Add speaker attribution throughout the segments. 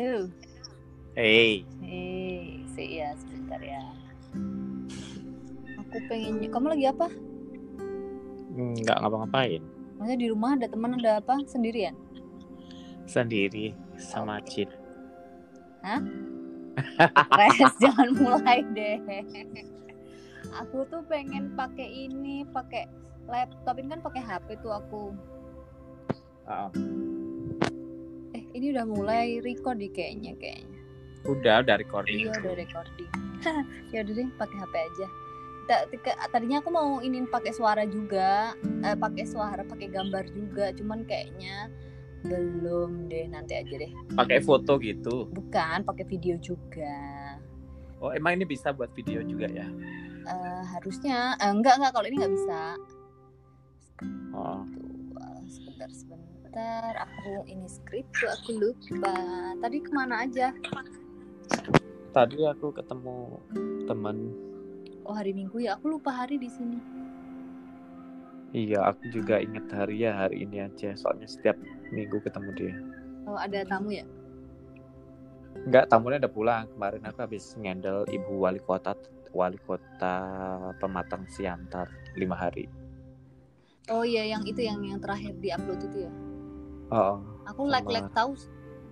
Speaker 1: Aduh.
Speaker 2: Hey,
Speaker 1: Hei, sih ya sebentar ya. Aku pengen. Kamu lagi apa?
Speaker 2: nggak ngapa-ngapain.
Speaker 1: Maksudnya di rumah ada teman ada apa? Sendirian?
Speaker 2: Sendiri sama Cid.
Speaker 1: Res, jangan mulai deh. Aku tuh pengen pakai ini, pakai laptop ini kan pakai HP tuh aku.
Speaker 2: Oh,
Speaker 1: Eh, ini udah mulai record di kayaknya kayaknya.
Speaker 2: udah udah recording.
Speaker 1: Iya, udah recording. ya udah deh, pakai HP aja. Tadinya aku mau inin pakai suara juga, eh, pakai suara, pakai gambar juga, cuman kayaknya belum deh, nanti aja deh.
Speaker 2: Pakai foto gitu.
Speaker 1: Bukan, pakai video juga.
Speaker 2: Oh, emang ini bisa buat video juga ya?
Speaker 1: Eh, harusnya eh, enggak enggak kalau ini nggak bisa.
Speaker 2: Oh,
Speaker 1: Tuh, eh, sebentar sebentar, aku ini skrip tuh aku lupa. Tadi ke mana aja?
Speaker 2: tadi aku ketemu teman.
Speaker 1: Oh hari Minggu ya, aku lupa hari di sini.
Speaker 2: Iya, aku juga inget hari ya hari ini aja. Soalnya setiap minggu ketemu dia.
Speaker 1: Oh ada tamu ya?
Speaker 2: Enggak, tamunya udah pulang. Kemarin aku habis ngendel ibu wali kota wali kota Pematang Siantar lima hari.
Speaker 1: Oh iya yang itu yang yang terakhir di upload itu ya.
Speaker 2: Oh,
Speaker 1: Aku like like tahu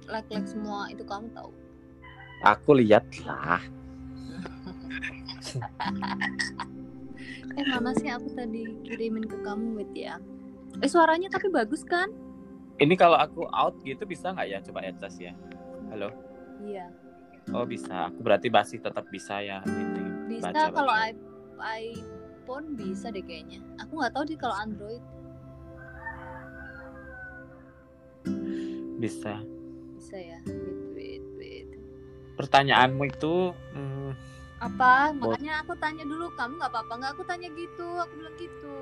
Speaker 1: like like semua itu kamu tahu.
Speaker 2: aku lihat lah.
Speaker 1: Eh mana sih aku tadi kirimin ke kamu wait ya. Eh suaranya tapi bagus kan?
Speaker 2: Ini kalau aku out gitu bisa nggak ya? Coba adjust ya. Halo.
Speaker 1: Iya.
Speaker 2: Oh bisa. Aku berarti masih tetap bisa ya ini.
Speaker 1: Bisa
Speaker 2: baca,
Speaker 1: kalau
Speaker 2: baca.
Speaker 1: i- iPhone bisa deh kayaknya. Aku nggak tahu deh kalau Android
Speaker 2: Bisa.
Speaker 1: bisa ya. Wait wait wait.
Speaker 2: Pertanyaanmu itu hmm,
Speaker 1: Apa? Makanya aku tanya dulu kamu nggak apa-apa nggak? Aku tanya gitu. Aku bilang gitu.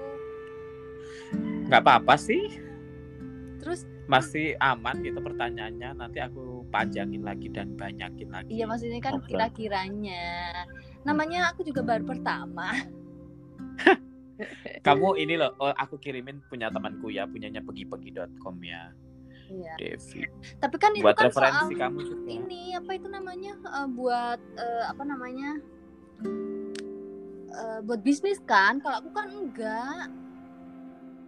Speaker 2: nggak apa-apa sih.
Speaker 1: Terus
Speaker 2: Masih aman gitu pertanyaannya. Nanti aku panjangin lagi dan banyakin lagi.
Speaker 1: iya maksudnya kan kira-kiranya. Namanya aku juga baru pertama.
Speaker 2: Kamu ini loh, oh, aku kirimin punya temanku ya, punyanya pergi-pergi.com ya,
Speaker 1: Iya.
Speaker 2: Devi.
Speaker 1: Tapi kan itu
Speaker 2: Buat
Speaker 1: kan
Speaker 2: referensi
Speaker 1: soal
Speaker 2: kamu juga.
Speaker 1: ini apa itu namanya eh, buat eh, apa namanya Eh, buat bisnis kan kalau aku kan enggak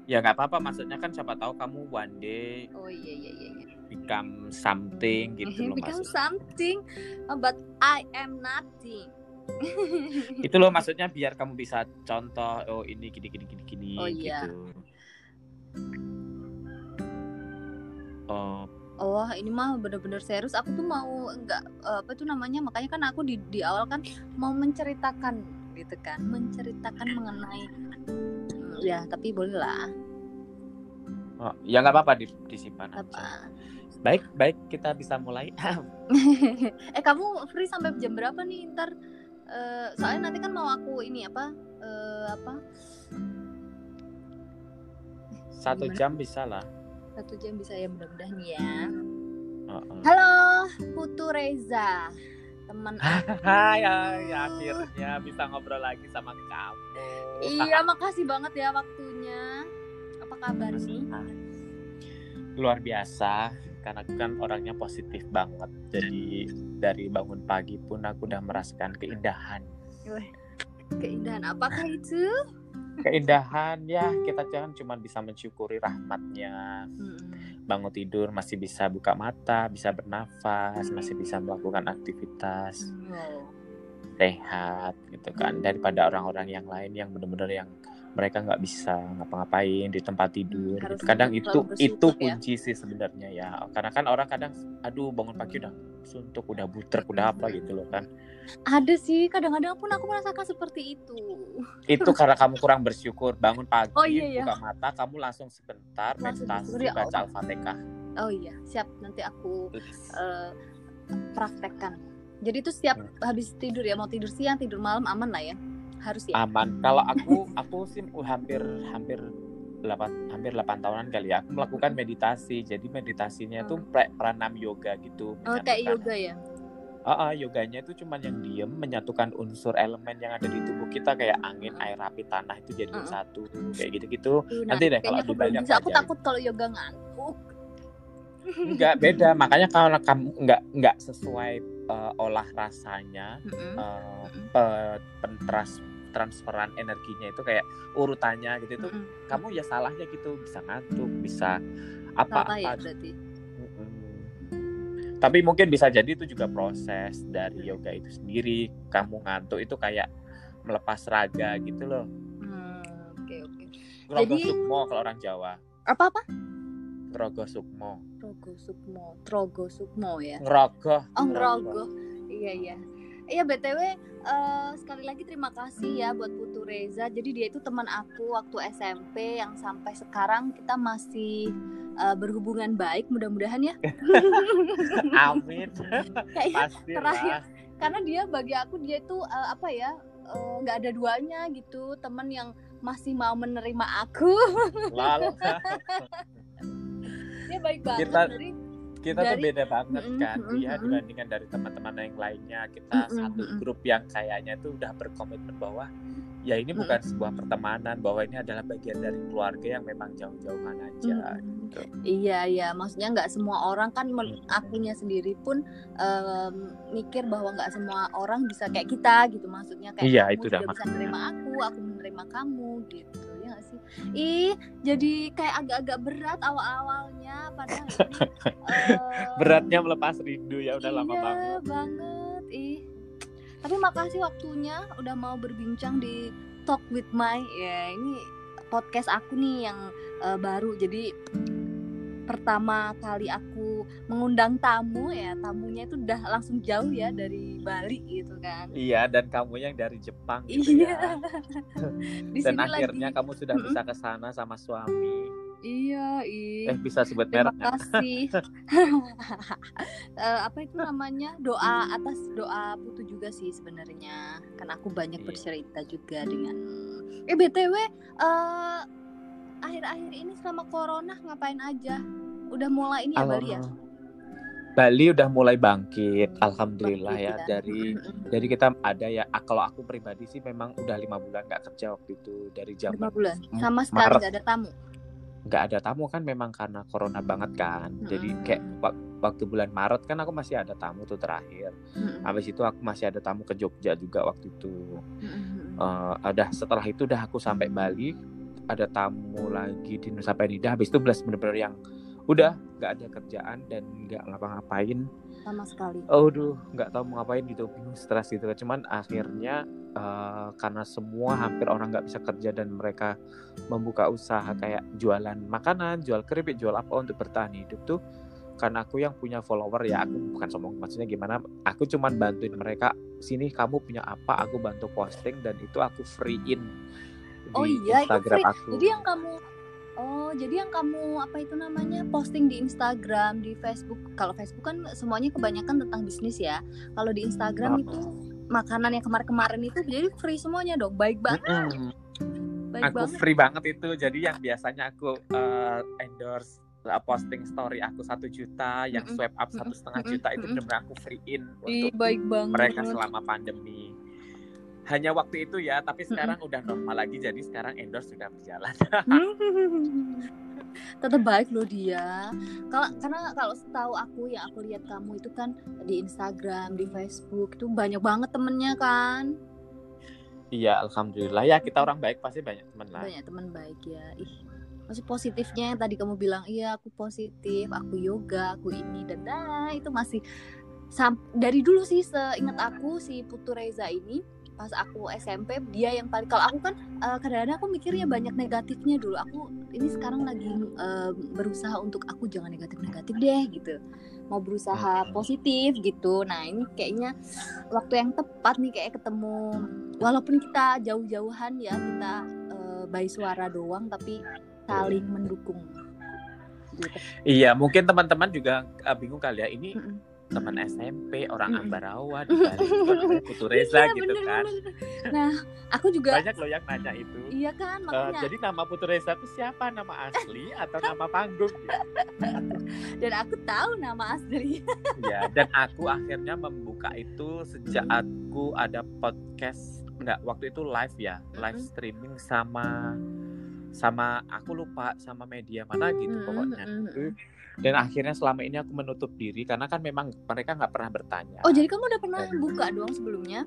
Speaker 2: Ya nggak apa-apa, maksudnya kan siapa tahu kamu one day
Speaker 1: oh iya iya iya, iya.
Speaker 2: become something gitu loh
Speaker 1: become
Speaker 2: maksudnya.
Speaker 1: something uh, but I am nothing
Speaker 2: Itu loh maksudnya biar kamu bisa contoh, oh ini gini gini gini gini
Speaker 1: Oh, iya.
Speaker 2: Oh,
Speaker 1: oh ini mah bener-bener serius aku tuh mau enggak eh, apa itu namanya makanya kan aku di di awal kan mau menceritakan gitu kan menceritakan mengenai Hmm, ya tapi boleh lah
Speaker 2: oh, ya nggak apa-apa di- disimpan aja.
Speaker 1: apa
Speaker 2: Baik, baik kita bisa mulai.
Speaker 1: eh kamu free sampai jam berapa nih ntar Eh, soalnya nanti kan mau aku ini apa eh, apa
Speaker 2: Satu
Speaker 1: Gimana?
Speaker 2: jam bisa lah.
Speaker 1: Satu jam bisa ya mudah-mudahan ya halo Putu Reza teman aku.
Speaker 2: Hai, hai, akhirnya bisa ngobrol lagi sama kamu.
Speaker 1: iya makasih banget ya waktunya apa kabar nih
Speaker 2: Luar biasa, karena aku kan orangnya positif banget. Jadi dari bangun pagi pun aku udah merasakan keindahan.
Speaker 1: Keindahan apakah itu
Speaker 2: Keindahan ya kita jangan cuma bisa mensyukuri rahmatnya.
Speaker 1: Hmm.
Speaker 2: Bangun tidur masih bisa buka mata, bisa bernafas, masih bisa melakukan aktivitas
Speaker 1: Wow.
Speaker 2: sehat gitu kan daripada orang-orang yang lain yang benar-benar yang mereka nggak bisa ngapa-ngapain di tempat tidur
Speaker 1: harus
Speaker 2: gitu. kadang itu itu
Speaker 1: ya.
Speaker 2: kunci sih sebenarnya ya karena kan orang kadang aduh bangun pagi udah suntuk udah butrek udah apa gitu loh kan
Speaker 1: ada sih kadang-kadang pun aku merasakan seperti itu.
Speaker 2: Itu karena kamu kurang bersyukur bangun pagi
Speaker 1: Oh, iya, iya.
Speaker 2: buka mata kamu langsung sebentar
Speaker 1: Langsung
Speaker 2: meditasi
Speaker 1: ya
Speaker 2: baca al-fatihah.
Speaker 1: Oh iya siap nanti aku eh, praktekkan. Jadi itu setiap habis tidur ya mau tidur siang tidur malam aman lah ya. Harus ya.
Speaker 2: Aman. Kalau aku aku sih hampir hampir 8 hampir 8 tahunan kali ya aku melakukan meditasi. Jadi meditasinya tuh pra- pranam yoga gitu
Speaker 1: Hmm. oh kayak yoga ya
Speaker 2: Ah, ah, yoganya itu cuman yang diem menyatukan unsur elemen yang ada di tubuh kita kayak angin, air, api, tanah itu jadi
Speaker 1: Mm-mm.
Speaker 2: satu kayak gitu-gitu.
Speaker 1: Tuh,
Speaker 2: Nanti deh kalau
Speaker 1: aku
Speaker 2: dibanyak
Speaker 1: bisa aku takut kalau yoga ngantuk
Speaker 2: Enggak beda, makanya kalau kamu enggak enggak sesuai uh, olah rasanya, uh, pe- pentras- transferan energinya itu kayak urutannya gitu itu
Speaker 1: Mm-mm.
Speaker 2: kamu ya salahnya gitu bisa ngantuk bisa apa
Speaker 1: ya
Speaker 2: apa
Speaker 1: berarti.
Speaker 2: Tapi mungkin bisa jadi itu juga proses dari yoga itu sendiri kamu ngantuk itu kayak melepas raga gitu loh
Speaker 1: Hmm, Oke oke. Jadi-
Speaker 2: sukmo kalau orang Jawa
Speaker 1: Apa apa?
Speaker 2: Grogo sukmo
Speaker 1: Trogo Sukmo, Trogo Sukmo ya.
Speaker 2: ngerogoh
Speaker 1: Oh ngerogoh. Iya iya. Iya btw eh, sekali lagi terima kasih ya buat Putu Reza. Jadi dia itu teman aku waktu SMP yang sampai sekarang kita masih eh, berhubungan baik. Mudah-mudahan ya.
Speaker 2: amin
Speaker 1: Kayak
Speaker 2: pasti
Speaker 1: terakhir. karena dia bagi aku dia itu eh, apa ya nggak ada duanya gitu teman yang masih mau menerima aku
Speaker 2: Lal.
Speaker 1: dia baik banget
Speaker 2: Kita-
Speaker 1: dari
Speaker 2: kita tuh
Speaker 1: Dari-
Speaker 2: beda banget
Speaker 1: Mm-mm,
Speaker 2: kan
Speaker 1: mm-mm,
Speaker 2: dia
Speaker 1: mm-mm.
Speaker 2: dibandingkan dari teman-teman yang lainnya kita
Speaker 1: Mm-mm,
Speaker 2: satu
Speaker 1: mm-mm.
Speaker 2: grup yang kayaknya tuh udah berkomitmen bahwa ya ini bukan sebuah pertemanan bahwa ini adalah bagian dari keluarga yang memang jauh-jauhan aja
Speaker 1: Mm-mm.
Speaker 2: gitu.
Speaker 1: iya iya maksudnya nggak semua orang kan
Speaker 2: Mm-mm.
Speaker 1: akunya sendiri pun em, mikir bahwa nggak semua orang bisa kayak kita gitu maksudnya kayak
Speaker 2: Iya,
Speaker 1: kamu
Speaker 2: itu dah
Speaker 1: juga bisa menerima aku aku menerima kamu gitu ya ih jadi kayak agak-agak berat awal-awalnya padahal ini eh,
Speaker 2: beratnya melepas rindu ya udah lama
Speaker 1: iya,
Speaker 2: banget.
Speaker 1: banget ih. Tapi makasih waktunya udah mau berbincang di Talk with My. Ya ini podcast aku nih yang eh, baru. Jadi pertama kali aku mengundang tamu ya tamunya itu udah langsung jauh ya dari Bali gitu kan
Speaker 2: iya dan kamu yang dari Jepang gitu
Speaker 1: iya
Speaker 2: ya
Speaker 1: di
Speaker 2: dan akhirnya
Speaker 1: lagi
Speaker 2: kamu sudah bisa ke sana sama suami
Speaker 1: iya ih
Speaker 2: eh bisa sebut
Speaker 1: Terima
Speaker 2: merek nggak?
Speaker 1: kasih. Eh, apa itu namanya? Doa atas doa putu juga sih sebenarnya. Kan aku banyak
Speaker 2: Iya.
Speaker 1: bercerita juga dengan Eh BTW eh akhir-akhir ini selama corona ngapain aja? Udah mulai ini ya Bali ya?
Speaker 2: Al- Bali udah mulai bangkit, alhamdulillah
Speaker 1: Bangkit
Speaker 2: ya.
Speaker 1: ya.
Speaker 2: Dari dari kita ada ya. ah, Kalau aku pribadi sih memang udah lima bulan nggak kerja waktu itu dari
Speaker 1: Lima
Speaker 2: zaman
Speaker 1: bulan.
Speaker 2: M-
Speaker 1: Sama sekali nggak ada tamu.
Speaker 2: nggak ada tamu kan memang karena corona banget kan. Jadi
Speaker 1: Mm-mm.
Speaker 2: kayak wak- waktu bulan Maret kan aku masih ada tamu tuh terakhir.
Speaker 1: Mm-mm.
Speaker 2: Habis itu aku masih ada tamu ke Jogja juga waktu itu. Eh, udah setelah itu udah aku sampai Bali ada tamu lagi di Nusa Penida. Habis itu belas bener-bener yang udah nggak ada kerjaan dan nggak ngapa-ngapain
Speaker 1: Sama sekali.
Speaker 2: oh duh nggak tahu mau ngapain gitu bingung stres gitu cuman akhirnya eh, karena semua hampir orang nggak bisa kerja dan mereka membuka usaha kayak jualan makanan jual keripik jual apa untuk bertahan hidup tuh karena aku yang punya follower ya aku bukan sombong maksudnya gimana aku cuman bantuin mereka sini kamu punya apa aku bantu posting dan itu aku free-in di
Speaker 1: Oh iya, itu
Speaker 2: Instagram
Speaker 1: free.
Speaker 2: aku
Speaker 1: Jadi yang kamu Oh, jadi yang kamu apa itu namanya posting di Instagram, di Facebook. Kalau Facebook kan semuanya kebanyakan tentang bisnis ya. Kalau di
Speaker 2: Oh.
Speaker 1: Instagram itu makanan yang kemarin-kemarin itu jadi free semuanya dong. Baik banget,
Speaker 2: Mm-mm.
Speaker 1: baik
Speaker 2: aku
Speaker 1: banget.
Speaker 2: free banget itu jadi yang biasanya aku eh, endorse eh, posting story aku satu juta yang swipe up satu setengah juta itu benar-benar aku free in
Speaker 1: Ih,
Speaker 2: untuk
Speaker 1: baik banget.
Speaker 2: mereka selama pandemi hanya waktu itu ya tapi sekarang udah normal lagi jadi sekarang endorse sudah berjalan.
Speaker 1: Tetap baik loh dia. Kalau karena kalau setahu aku yang aku lihat kamu itu kan di Instagram, di Facebook itu banyak banget temennya kan.
Speaker 2: iya alhamdulillah. Ya kita orang baik pasti banyak teman lah.
Speaker 1: Banyak teman baik ya. Ih masih positifnya yang tadi kamu bilang. Iya aku positif aku yoga aku ini dan nah itu masih sam dari dulu sih seingat aku si Putu Reza ini pas aku SMP dia yang paling kalau aku kan eh, kadang-kadang aku mikirnya banyak negatifnya dulu aku ini sekarang lagi eh, berusaha untuk aku jangan negatif-negatif deh gitu mau berusaha
Speaker 2: Hmm.
Speaker 1: positif gitu nah ini kayaknya waktu yang tepat nih kayak ketemu walaupun kita jauh-jauhan ya kita eh, by suara doang tapi saling mendukung gitu.
Speaker 2: iya mungkin teman-teman juga bingung kali ya ini. Teman SMP orang
Speaker 1: Mm-mm.
Speaker 2: Ambarawa di Bali juga namanya Putu Reza
Speaker 1: Iya,
Speaker 2: gitu
Speaker 1: bener,
Speaker 2: kan
Speaker 1: bener. Nah, aku juga
Speaker 2: banyak loh yang nanya itu
Speaker 1: iya kan
Speaker 2: Eh,
Speaker 1: makanya
Speaker 2: jadi nama Putu Reza itu siapa? Nama asli atau nama panggung? Gitu?
Speaker 1: dan aku tahu nama asli.
Speaker 2: ya, dan aku akhirnya membuka itu sejak aku ada podcast enggak waktu itu live ya, live streaming sama sama aku lupa sama media mana gitu pokoknya. Dan akhirnya selama ini aku menutup diri karena kan memang mereka nggak pernah bertanya
Speaker 1: Oh jadi kamu udah pernah
Speaker 2: Dan-
Speaker 1: buka doang sebelumnya?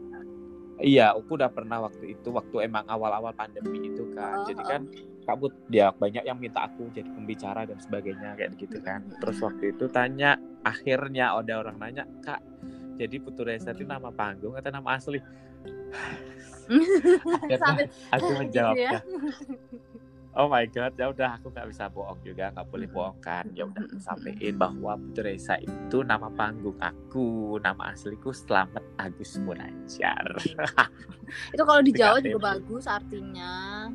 Speaker 2: iya aku udah pernah waktu itu waktu emang awal-awal pandemi itu kan
Speaker 1: Oh,
Speaker 2: jadi
Speaker 1: oh.
Speaker 2: kan kamu dia banyak yang minta aku jadi pembicara dan sebagainya kayak gitu kan terus waktu itu tanya akhirnya ada orang nanya kak jadi Putu Reza itu nama panggung atau nama asli Akhirnya aku
Speaker 1: gitu
Speaker 2: menjawabnya
Speaker 1: ya.
Speaker 2: Oh my god, ya udah aku nggak bisa bohong juga, nggak boleh bohong kan. Ya udah
Speaker 1: Mm-mm.
Speaker 2: sampaiin bahwa Putri Reza itu nama panggung aku, nama asliku Selamat Agus Munanjar.
Speaker 1: Itu kalau di Jawa juga bagus artinya.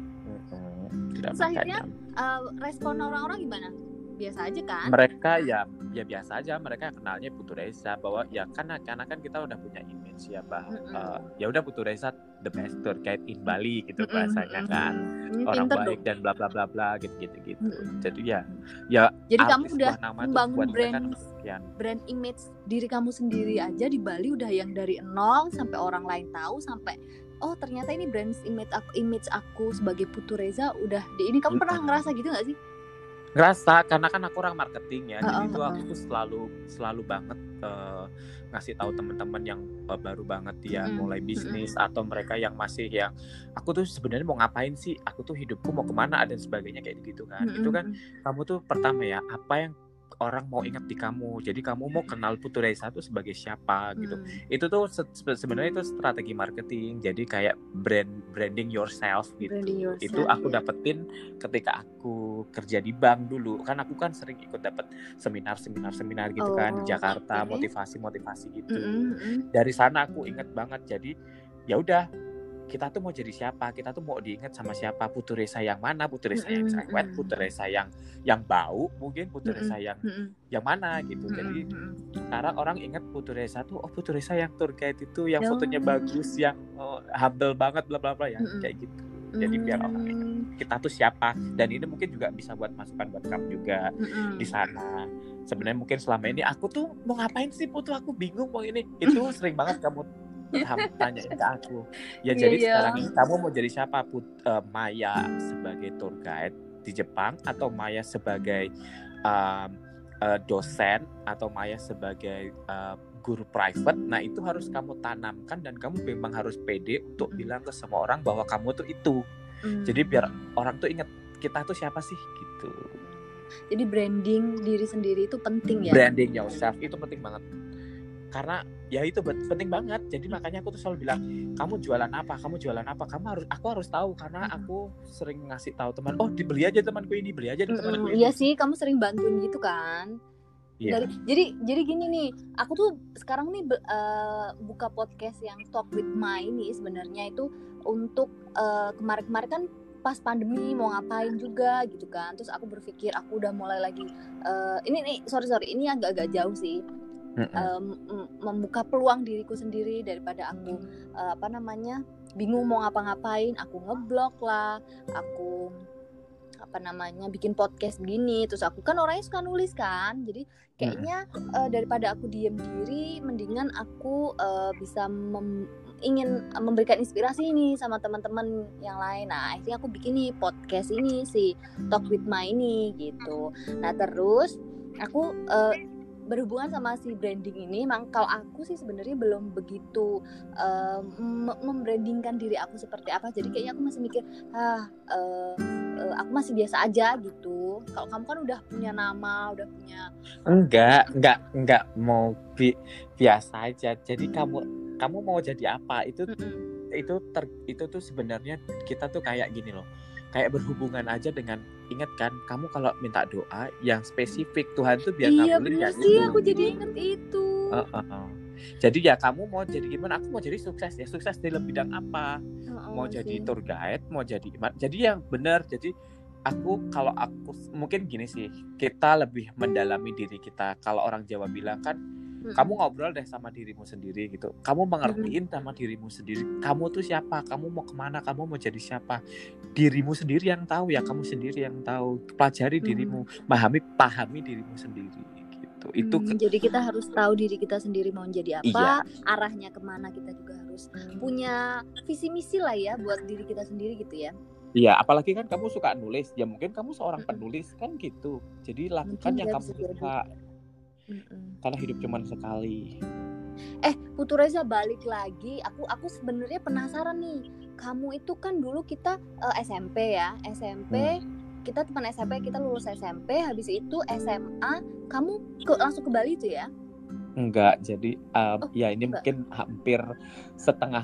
Speaker 2: Tidak
Speaker 1: Terus akhirnya. Eh, respon orang-orang gimana? Biasa aja kan?
Speaker 2: mereka ya ya biasa aja mereka kenalnya Putu Reza bahwa ya kan karena kan kita udah punya image ya bahwa
Speaker 1: Mm-mm.
Speaker 2: eh, ya udah Putu Reza the best tour guide in Bali gitu
Speaker 1: Mm-mm,
Speaker 2: bahasanya
Speaker 1: mm-mm.
Speaker 2: kan
Speaker 1: Ini
Speaker 2: orang
Speaker 1: pinter
Speaker 2: baik
Speaker 1: dong.
Speaker 2: dan bla bla bla bla gitu gitu gitu
Speaker 1: Mm-mm.
Speaker 2: jadi ya ya
Speaker 1: Jadi kamu udah membangun brand
Speaker 2: sekian
Speaker 1: brand image diri kamu sendiri aja di Bali udah yang dari nol sampai orang lain tahu sampai oh ternyata ini brand image aku image aku sebagai Putu Reza udah di ini kamu pernah ngerasa gitu gak sih?
Speaker 2: Ngerasa karena kan aku orang marketing ya jadi
Speaker 1: Uh-uh,
Speaker 2: itu aku tuh selalu selalu banget eh, ngasih tahu teman-teman yang eh, baru banget dia
Speaker 1: Mm-mm,
Speaker 2: mulai bisnis atau mereka yang masih yang aku tuh sebenarnya mau ngapain sih? Aku tuh hidupku mau ke mana? dan sebagainya kayak gitu kan. Itu kan kamu tuh pertama ya apa yang orang mau ingat di kamu. Jadi kamu mau kenal Putu Reza tuh sebagai siapa gitu.
Speaker 1: Hmm.
Speaker 2: itu tuh se- se- sebenarnya itu strategi marketing. Jadi kayak brand branding yourself gitu.
Speaker 1: Branding yourself,
Speaker 2: itu aku
Speaker 1: ya.
Speaker 2: dapetin ketika aku kerja di bank dulu. Kan aku kan sering ikut dapet seminar seminar seminar gitu kan di
Speaker 1: Oh,
Speaker 2: Jakarta.
Speaker 1: oke.
Speaker 2: motivasi motivasi gitu.
Speaker 1: Mm-mm, mm-mm.
Speaker 2: dari sana aku inget banget. Jadi ya udah kita tuh mau jadi siapa? Kita tuh mau diingat sama siapa? Putu Reza yang mana? Putu Reza yang cerewet?
Speaker 1: Mm-mm.
Speaker 2: Putu Reza yang yang bau mungkin?
Speaker 1: Mm-mm,
Speaker 2: Reza yang yang mana gitu? Jadi sekarang orang ingat Putu Reza tuh oh Putu Reza yang tour guide itu yang fotonya bagus yang oh, humble banget bla bla bla ya. Kayak gitu. Jadi biar orang ingat
Speaker 1: Mm,
Speaker 2: kita tuh siapa? Dan ini mungkin juga bisa buat masukan buat kamu juga di sana. Sebenarnya mungkin selama ini aku tuh mau ngapain sih Putu? Aku bingung mau ini. Itu sering banget kamu tanyain ke aku ya
Speaker 1: Iya,
Speaker 2: jadi
Speaker 1: iya.
Speaker 2: sekarang ini kamu mau jadi siapa Put eh, Maya sebagai tour guide di Jepang atau Maya sebagai um, eh, dosen atau Maya sebagai eh, guru private nah itu harus kamu tanamkan dan kamu memang harus pede untuk
Speaker 1: Mm.
Speaker 2: bilang ke semua orang bahwa kamu tuh itu
Speaker 1: Mm.
Speaker 2: jadi biar orang tuh ingat kita tuh siapa sih gitu
Speaker 1: Jadi branding diri sendiri itu penting ya.
Speaker 2: branding yourself itu penting banget karena ya itu penting banget jadi makanya aku tuh selalu bilang kamu jualan apa kamu jualan apa kamu harus aku harus tahu karena aku sering ngasih tahu teman oh dibeli aja temanku ini beli aja temanku ini
Speaker 1: Iya sih, kamu sering bantuin gitu kan.
Speaker 2: Iya.
Speaker 1: Dari, jadi jadi gini nih, aku tuh sekarang nih eh, buka podcast yang Talk with My ini sebenarnya itu untuk eh, kemarin-kemarin kan pas pandemi mau ngapain juga gitu kan. Terus aku berpikir aku udah mulai lagi eh, ini nih sorry sorry ini agak-agak jauh sih.
Speaker 2: Mm-mm.
Speaker 1: Em, m- membuka peluang diriku sendiri daripada aku eh, apa namanya bingung mau ngapa-ngapain aku ngeblok lah aku apa namanya bikin podcast gini. Terus aku kan orangnya suka nulis kan jadi kayaknya eh, daripada aku diem diri mendingan aku eh, bisa mem- ingin memberikan inspirasi nih sama teman-teman yang lain. Nah akhirnya aku bikin nih podcast ini si Talk with My ini gitu. Nah terus aku eh, berhubungan sama si branding ini, emang kalau aku sih sebenarnya belum begitu mem- membrandingkan diri aku seperti apa. Jadi kayaknya aku masih mikir, ah eh, eh, aku masih biasa aja gitu. Kalau kamu kan udah punya nama, udah punya
Speaker 2: enggak enggak enggak mau bi- biasa aja jadi kamu kamu mau jadi apa itu
Speaker 1: Mm-mm.
Speaker 2: itu ter, itu tuh sebenarnya kita tuh kayak gini loh kayak berhubungan aja dengan ingat kan kamu kalau minta doa yang spesifik Tuhan tuh biar
Speaker 1: Iya bener
Speaker 2: yang
Speaker 1: sih,
Speaker 2: itu.
Speaker 1: aku jadi inget itu.
Speaker 2: Uh, uh, uh. Jadi ya kamu mau jadi gimana? Aku mau jadi sukses ya. Sukses dalam bidang apa?
Speaker 1: Heeh
Speaker 2: Mau jadi
Speaker 1: sih.
Speaker 2: tour guide, mau jadi jadi yang benar. Jadi aku kalau aku mungkin gini sih, kita lebih mendalami diri kita. Kalau orang Jawa bilang kan,
Speaker 1: Mm-mm.
Speaker 2: kamu ngobrol deh sama dirimu sendiri gitu. Kamu mengertiin sama dirimu sendiri. Kamu tuh siapa? Kamu mau ke mana? Kamu mau jadi siapa? Dirimu sendiri yang tahu ya. Kamu sendiri yang tahu. Pelajari
Speaker 1: Hmm.
Speaker 2: dirimu, pahami pahami dirimu sendiri gitu. Itu
Speaker 1: Hmm, jadi kita harus tahu diri kita sendiri mau jadi apa,
Speaker 2: Iya.
Speaker 1: arahnya ke mana kita juga harus punya visi misi lah ya buat diri kita sendiri gitu ya.
Speaker 2: Iya, apalagi kan kamu suka nulis, ya mungkin kamu seorang
Speaker 1: Mm-mm.
Speaker 2: penulis kan gitu. Jadi lakukan
Speaker 1: Mungkin
Speaker 2: yang
Speaker 1: ya,
Speaker 2: kamu
Speaker 1: jadi. Mm-mm.
Speaker 2: karena hidup cuma sekali.
Speaker 1: Eh, Putu Reza balik lagi. Aku aku sebenarnya penasaran nih. Kamu itu kan dulu kita eh, SMP ya, SMP. Kita teman SMP, kita lulus SMP, habis itu SMA, kamu ke, langsung ke Bali tuh ya?
Speaker 2: Enggak, jadi um,
Speaker 1: Oh,
Speaker 2: ya ini
Speaker 1: enggak.
Speaker 2: mungkin hampir setengah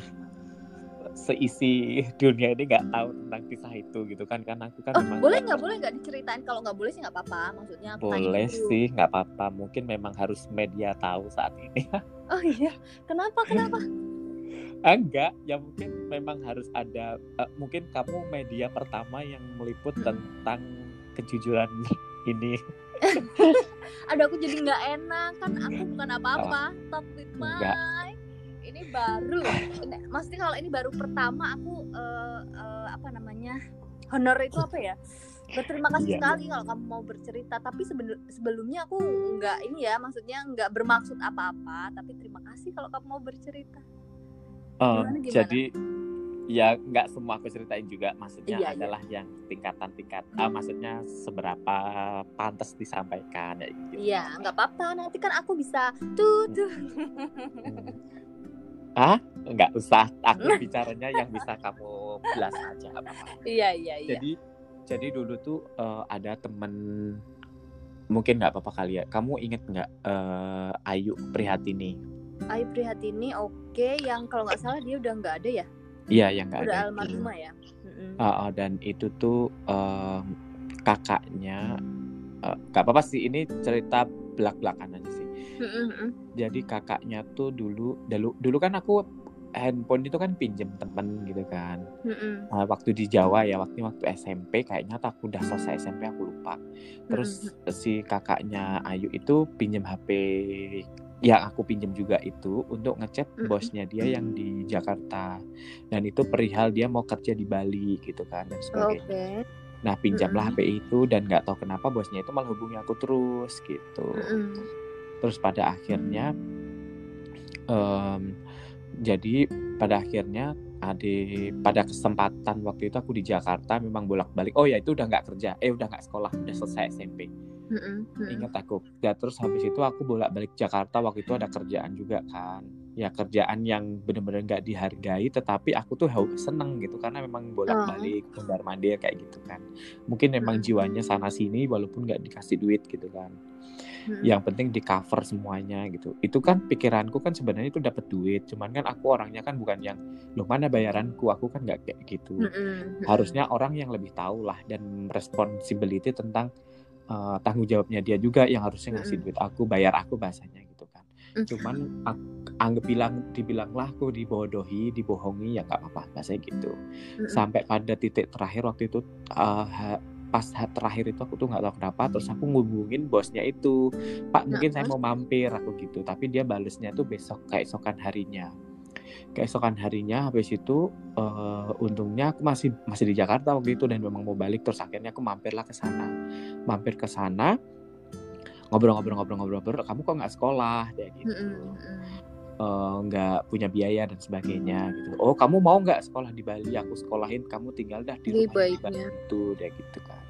Speaker 2: seisi dunia ini nggak tahu tentang kisah itu gitu kan karena aku kan
Speaker 1: Oh,
Speaker 2: memang
Speaker 1: boleh
Speaker 2: nggak
Speaker 1: nggak boleh nggak diceritain? Kalau nggak boleh sih nggak apa-apa. Maksudnya aku
Speaker 2: boleh sih nggak apa-apa mungkin memang harus media tahu saat ini
Speaker 1: Oh iya, kenapa kenapa?
Speaker 2: Enggak ya mungkin memang harus ada eh, mungkin kamu media pertama yang meliput tentang kejujuran ini
Speaker 1: Aduh aku jadi nggak enak kan aku bukan apa-apa. With
Speaker 2: Enggak.
Speaker 1: my. Ini baru. Ini, maksudnya kalau ini baru pertama aku eh, eh, apa namanya honor itu apa ya? Berterima kasih
Speaker 2: Iya.
Speaker 1: sekali kalau kamu mau bercerita. Tapi sebelum sebelumnya aku nggak ini ya, maksudnya nggak bermaksud apa-apa. Tapi terima kasih kalau kamu mau bercerita.
Speaker 2: Um,
Speaker 1: Gimana, gimana?
Speaker 2: jadi ya nggak semua aku ceritain juga maksudnya
Speaker 1: Iya, iya.
Speaker 2: adalah yang tingkatan-tingkat ah, maksudnya seberapa pantas disampaikan ya gitu.
Speaker 1: Iya, nggak apa-apa. Nanti kan aku bisa tuh tuh.
Speaker 2: Ah nggak usah aku bicaranya yang bisa kamu belas aja apa-apa.
Speaker 1: Iya iya iya.
Speaker 2: jadi jadi dulu tuh eh, ada temen mungkin nggak apa-apa kali ya kamu inget nggak eh, Ayu Prihatini
Speaker 1: Ayu Prihatini oke. Yang kalau nggak salah dia udah nggak ada ya.
Speaker 2: iya yang nggak
Speaker 1: Udah
Speaker 2: ada itu.
Speaker 1: almarhumah ya.
Speaker 2: Ah, ah, dan itu tuh em, kakaknya nggak apa-apa sih ini cerita belak-belakan aja sih Jadi kakaknya tuh dulu dulu dulu kan aku handphone itu kan pinjem temen gitu kan. Nah, waktu di Jawa ya waktu waktu SMP kayaknya aku udah selesai SMP aku lupa terus si kakaknya Ayu itu pinjem HP yang aku pinjem juga itu untuk ngechat
Speaker 1: Mm-mm.
Speaker 2: bosnya dia yang di Jakarta dan itu perihal dia mau kerja di Bali gitu kan dan sebagainya nah pinjamlah
Speaker 1: Mm-mm.
Speaker 2: HP itu dan nggak tahu kenapa bosnya itu malah hubungi aku terus gitu
Speaker 1: Mm-mm.
Speaker 2: Terus pada akhirnya em, jadi pada akhirnya ada pada kesempatan waktu itu aku di Jakarta memang bolak-balik. Oh ya itu udah nggak kerja. Eh udah nggak sekolah udah selesai SMP
Speaker 1: mm-mm.
Speaker 2: ingat aku. Ya terus habis itu aku bolak-balik Jakarta. Waktu itu ada kerjaan juga kan. Ya kerjaan yang bener-bener nggak dihargai tetapi aku tuh seneng gitu. Karena memang bolak-balik mondar mandir kayak gitu kan. Mungkin memang jiwanya sana sini walaupun nggak dikasih duit gitu kan
Speaker 1: Mm-mm.
Speaker 2: yang penting di cover semuanya gitu. Itu kan pikiranku kan sebenarnya itu dapat duit cuman kan aku orangnya kan bukan yang loh mana bayaranku? Aku kan nggak kayak gitu.
Speaker 1: Mm-mm.
Speaker 2: harusnya orang yang lebih tahu lah dan responsibility tentang uh, tanggung jawabnya dia juga yang harusnya ngasih duit aku bayar aku bahasanya gitu kan. Cuman anggap bilang dibilanglah aku dibodohi dibohongi ya nggak apa-apa bahasanya gitu. Sampai pada titik terakhir waktu itu uh, pas terakhir itu aku tuh nggak tahu kenapa terus aku ngubungin bosnya itu pak mungkin saya
Speaker 1: terus?
Speaker 2: mau mampir aku gitu tapi dia balesnya tuh besok keesokan harinya keesokan harinya habis itu eh, untungnya aku masih masih di Jakarta waktu itu dan memang mau balik terus akhirnya aku mampirlah ke sana mampir ke sana ngobrol-ngobrol-ngobrol-ngobrol kamu kok nggak sekolah dia gitu
Speaker 1: Mm-mm, mm-mm.
Speaker 2: eh, nggak punya biaya dan sebagainya gitu. Oh kamu mau nggak sekolah di Bali? Aku sekolahin, kamu tinggal dah di rumah di. Bali itu, dia gitu kan.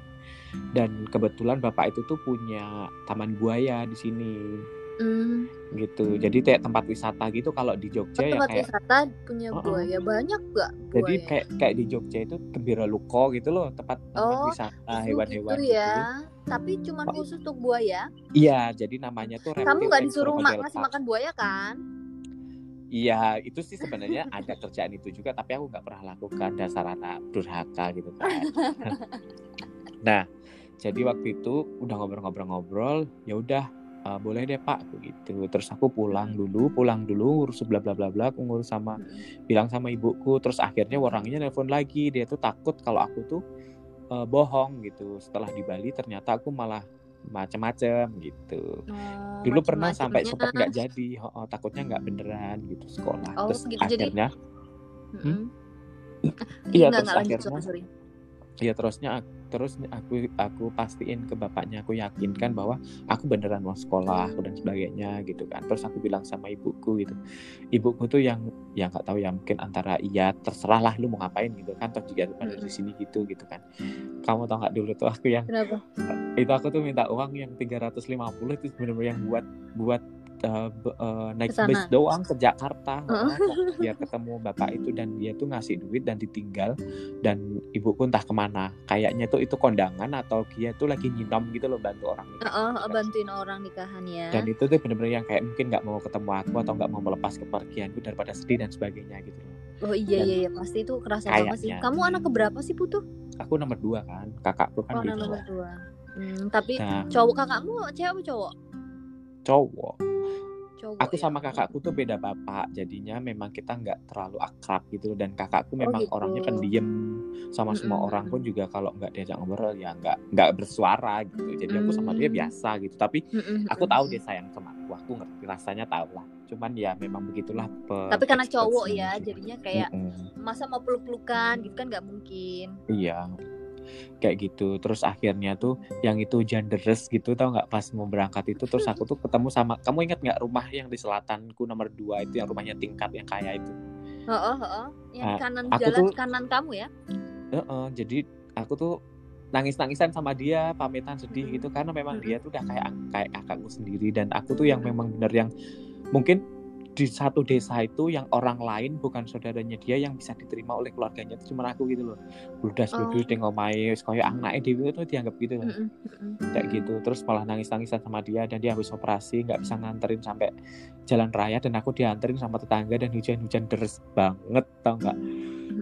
Speaker 2: Dan kebetulan bapak itu tuh punya taman buaya di sini,
Speaker 1: Mm.
Speaker 2: gitu. Jadi kayak tempat wisata gitu. Kalau di
Speaker 1: Oh,
Speaker 2: Jogja ya
Speaker 1: tempat
Speaker 2: kayak,
Speaker 1: wisata punya
Speaker 2: Oh, oh.
Speaker 1: buaya banyak gak
Speaker 2: jadi
Speaker 1: buaya?
Speaker 2: kayak kayak di Jogja itu Gembira Luko gitu loh, tempat tempat
Speaker 1: Oh,
Speaker 2: wisata
Speaker 1: Oh,
Speaker 2: hewan-hewan
Speaker 1: gitu
Speaker 2: gitu.
Speaker 1: ya. Tapi cuman
Speaker 2: Oh.
Speaker 1: khusus untuk buaya.
Speaker 2: Iya, jadi namanya tuh
Speaker 1: Kamu nggak
Speaker 2: and
Speaker 1: disuruh ma-
Speaker 2: Crocodile
Speaker 1: ngasih makan buaya kan?
Speaker 2: Iya, itu sih sebenarnya ada kerjaan itu juga, tapi aku nggak pernah lakukan dasar anak durhaka gitu kan. nah, jadi waktu itu udah ngobrol-ngobrol-ngobrol, ya udah eh, boleh deh Pak, gitu. Terus aku pulang dulu, pulang dulu ngurus bla bla bla bla, aku ngurus sama bilang sama ibuku, terus akhirnya orangnya nelpon lagi, dia tuh takut kalau aku tuh eh, bohong gitu. Setelah di Bali ternyata aku malah macem-macem gitu.
Speaker 1: Oh,
Speaker 2: Dulu pernah sampai
Speaker 1: macem-macemnya.
Speaker 2: sempet nggak jadi, oh, oh, takutnya nggak beneran gitu sekolah.
Speaker 1: Oh,
Speaker 2: terus
Speaker 1: gitu, jadi-
Speaker 2: akhirnya
Speaker 1: Mm-mm.
Speaker 2: Iya,
Speaker 1: Nggak,
Speaker 2: terus akhirnya
Speaker 1: sorry, sorry.
Speaker 2: Ya terusnya terus aku aku pastiin ke bapaknya aku yakinkan bahwa aku beneran mau sekolah dan sebagainya gitu kan. Terus aku bilang sama ibuku gitu ibuku tuh yang yang nggak tahu ya mungkin antara iya terserah lah lu mau ngapain gitu kan toh juga ada di sini gitu gitu kan. Kamu tau nggak dulu tuh aku yang
Speaker 1: Kenapa?
Speaker 2: itu aku tuh minta uang yang 350 itu bener-bener yang buat buat uh, uh, naik
Speaker 1: Ke sana.
Speaker 2: bis doang ke Jakarta.
Speaker 1: Heeh,
Speaker 2: biar ketemu bapak itu dan dia tuh ngasih duit dan ditinggal dan ibuku entah ke mana kayaknya tuh itu kondangan atau dia tuh lagi nyinom gitu loh bantu orang itu
Speaker 1: Heeh, bantuin orang nikahan ya.
Speaker 2: dan itu tuh bener-bener yang kayak mungkin nggak mau ketemu aku atau nggak mau melepas kepergianku daripada sedih dan sebagainya gitu loh
Speaker 1: Oh iya
Speaker 2: Dan
Speaker 1: iya iya pasti itu kerasa banget sih. Kamu anak keberapa sih Putu?
Speaker 2: aku nomor dua kan kakakku kan
Speaker 1: Oh,
Speaker 2: gitu
Speaker 1: nomor dua. Hmm, tapi
Speaker 2: nah
Speaker 1: cowok kakakmu cewek cowok?
Speaker 2: cowok
Speaker 1: Cowok.
Speaker 2: aku
Speaker 1: ya.
Speaker 2: sama kakakku tuh beda bapak jadinya memang kita nggak terlalu akrab gitu dan kakakku memang
Speaker 1: gitu.
Speaker 2: orangnya pendiam sama semua
Speaker 1: Mm-mm.
Speaker 2: orang pun juga kalau nggak diajak ngobrol ya nggak nggak bersuara gitu jadi aku sama dia
Speaker 1: Mm.
Speaker 2: biasa gitu tapi
Speaker 1: Mm-mm,
Speaker 2: aku
Speaker 1: mm-mm.
Speaker 2: tahu dia sayang sama aku aku ngerti rasanya tahu lah cuman ya memang begitulah pe-
Speaker 1: Tapi karena cowok ya,
Speaker 2: gitu.
Speaker 1: jadinya kayak
Speaker 2: Mm-mm.
Speaker 1: masa mau peluk-pelukan gitu kan nggak mungkin.
Speaker 2: iya kayak gitu. Terus akhirnya tuh yang itu genderes gitu tau nggak? Pas mau berangkat itu terus aku tuh ketemu sama kamu ingat nggak rumah yang di selatanku nomor dua itu yang rumahnya tingkat yang kaya itu?
Speaker 1: Heeh, heeh. Yang
Speaker 2: Ah,
Speaker 1: kanan
Speaker 2: aku
Speaker 1: jalan
Speaker 2: tuh-
Speaker 1: kanan kamu ya?
Speaker 2: Heeh, jadi aku tuh nangis-nangisan sama dia, pamitan sedih gitu karena memang dia tuh udah kayak kayak kakakku sendiri. Dan aku tuh yang memang bener yang mungkin di satu desa itu yang orang lain bukan saudaranya dia yang bisa diterima oleh keluarganya itu cuma aku gitu loh. Bludas bludus
Speaker 1: Oh.
Speaker 2: di ngomai koyo anaknya dewi itu dianggap gitu loh. Kayak gitu. Terus malah nangis-nangisan sama dia dan dia habis operasi nggak bisa nganterin sampai jalan raya dan aku dianterin sama tetangga dan hujan-hujan deres banget tau nggak?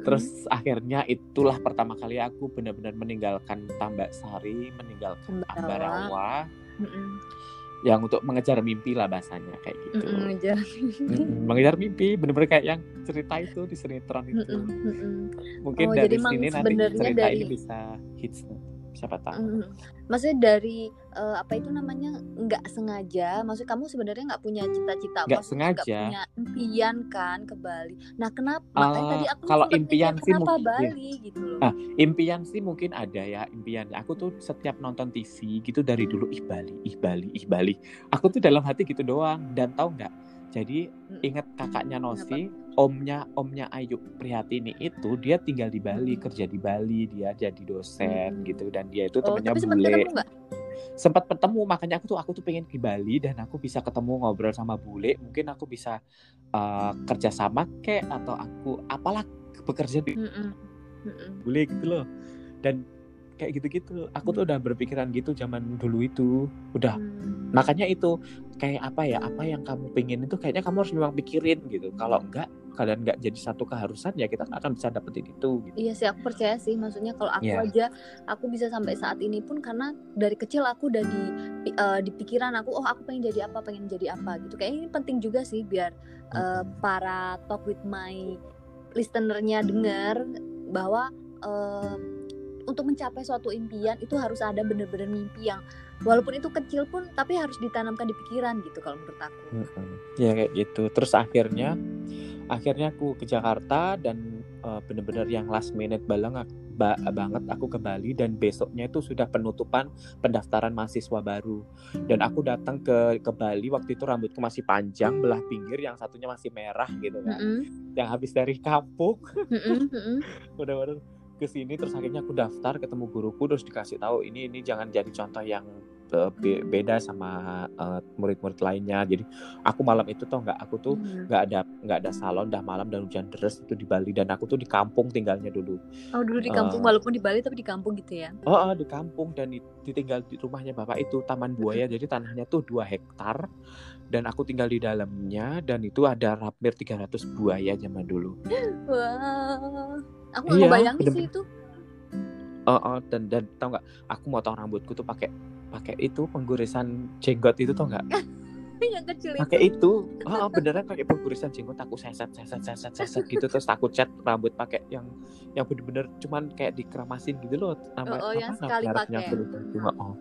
Speaker 2: Terus akhirnya itulah pertama kali aku benar-benar meninggalkan Tambak Sari, meninggalkan
Speaker 1: Ambarawa.
Speaker 2: Yang untuk mengejar mimpi lah bahasanya kayak gitu.
Speaker 1: Mm-mm, aja.
Speaker 2: Mm-mm, mengejar mimpi bener-bener kayak yang cerita itu di sinetron itu.
Speaker 1: Mm-mm, mm-mm.
Speaker 2: Mungkin
Speaker 1: Oh,
Speaker 2: dari sini nanti cerita
Speaker 1: dari-
Speaker 2: ini bisa hits siapa tahu.
Speaker 1: Mm. Maksudnya dari eh, apa itu namanya nggak sengaja, maksud kamu sebenarnya nggak punya cita-cita,
Speaker 2: Nggak sengaja.
Speaker 1: punya impian kan ke Bali. Nah kenapa? Makanya
Speaker 2: Eh,
Speaker 1: tadi aku
Speaker 2: kalau impian sih
Speaker 1: kenapa
Speaker 2: mungkin-
Speaker 1: Bali gitu loh.
Speaker 2: Ah, Impian sih mungkin ada ya impiannya. Aku tuh setiap nonton TV gitu dari dulu ih Bali, ih Bali, ih Bali. Aku tuh dalam hati gitu doang dan tahu nggak? Jadi ingat kakaknya Nosi, omnya omnya Ayu Prihatini itu dia tinggal di Bali, kerja di Bali, dia jadi dosen
Speaker 1: Hmm.
Speaker 2: gitu dan dia itu
Speaker 1: oh
Speaker 2: temennya
Speaker 1: sempat
Speaker 2: bule. Sempat ketemu makanya aku tuh aku tuh pengen di Bali dan aku bisa ketemu ngobrol sama bule. Mungkin aku bisa uh, kerja sama kek atau aku apalah bekerja di
Speaker 1: Mm-mm. Mm-mm.
Speaker 2: bule gitu loh dan kayak gitu-gitu. Aku tuh udah berpikiran gitu zaman dulu itu. Udah.
Speaker 1: Hmm.
Speaker 2: makanya itu kayak apa ya apa yang kamu pengen itu kayaknya kamu harus memang pikirin gitu. Kalau enggak kalian nggak jadi satu keharusan ya kita akan bisa dapetin itu gitu.
Speaker 1: Iya sih aku percaya sih. Maksudnya kalau aku
Speaker 2: Iya.
Speaker 1: aja aku bisa sampai saat ini pun karena dari kecil aku udah di eh, di pikiran aku oh aku pengen jadi apa pengen jadi apa gitu. Kayak ini penting juga sih biar eh, para talk with my listenernya dengar bahwa eh, untuk mencapai suatu impian itu harus ada bener-bener mimpi yang walaupun itu kecil pun tapi harus ditanamkan di pikiran gitu kalau menurut aku.
Speaker 2: Mm-mm. ya kayak gitu terus akhirnya akhirnya aku ke Jakarta dan eh, bener-bener yang last minute banget ba- banget aku ke Bali dan besoknya itu sudah penutupan pendaftaran mahasiswa baru dan aku datang ke ke Bali waktu itu rambutku masih panjang belah pinggir yang satunya masih merah gitu kan
Speaker 1: Mm-mm,
Speaker 2: yang habis dari kampung
Speaker 1: mm-mm, mm-mm.
Speaker 2: bener-bener ke sini terus akhirnya aku daftar ketemu guruku terus dikasih tahu ini ini jangan jadi contoh yang eh, be- beda sama eh, murid-murid lainnya jadi aku malam itu tuh nggak aku tuh
Speaker 1: Hmm.
Speaker 2: nggak ada nggak ada salon dah malam dan hujan deras itu di Bali dan aku tuh di kampung tinggalnya dulu
Speaker 1: Oh dulu di kampung
Speaker 2: Eh.
Speaker 1: walaupun di Bali tapi di kampung gitu ya.
Speaker 2: oh, oh, di kampung dan di- ditinggal di rumahnya bapak itu taman buaya jadi tanahnya tuh dua hektar dan aku tinggal di dalamnya dan itu ada hampir 300 buaya zaman dulu
Speaker 1: Wah, aku nggak
Speaker 2: Iya,
Speaker 1: ngebayangin sih itu.
Speaker 2: Oh, oh, dan dan tau nggak? Aku motong rambutku tuh pakai pakai itu penggurisan jenggot itu tau nggak?
Speaker 1: yang kecil itu.
Speaker 2: Pakai itu. Oh, oh, beneran pakai penggurisan jenggot aku seset seset seset seset gitu terus aku cat rambut pakai yang yang bener-bener cuman kayak dikeramasin gitu loh. Nama
Speaker 1: Oh, oh, yang
Speaker 2: apa
Speaker 1: sekali
Speaker 2: mereknya
Speaker 1: pakai.
Speaker 2: Cuma, oh.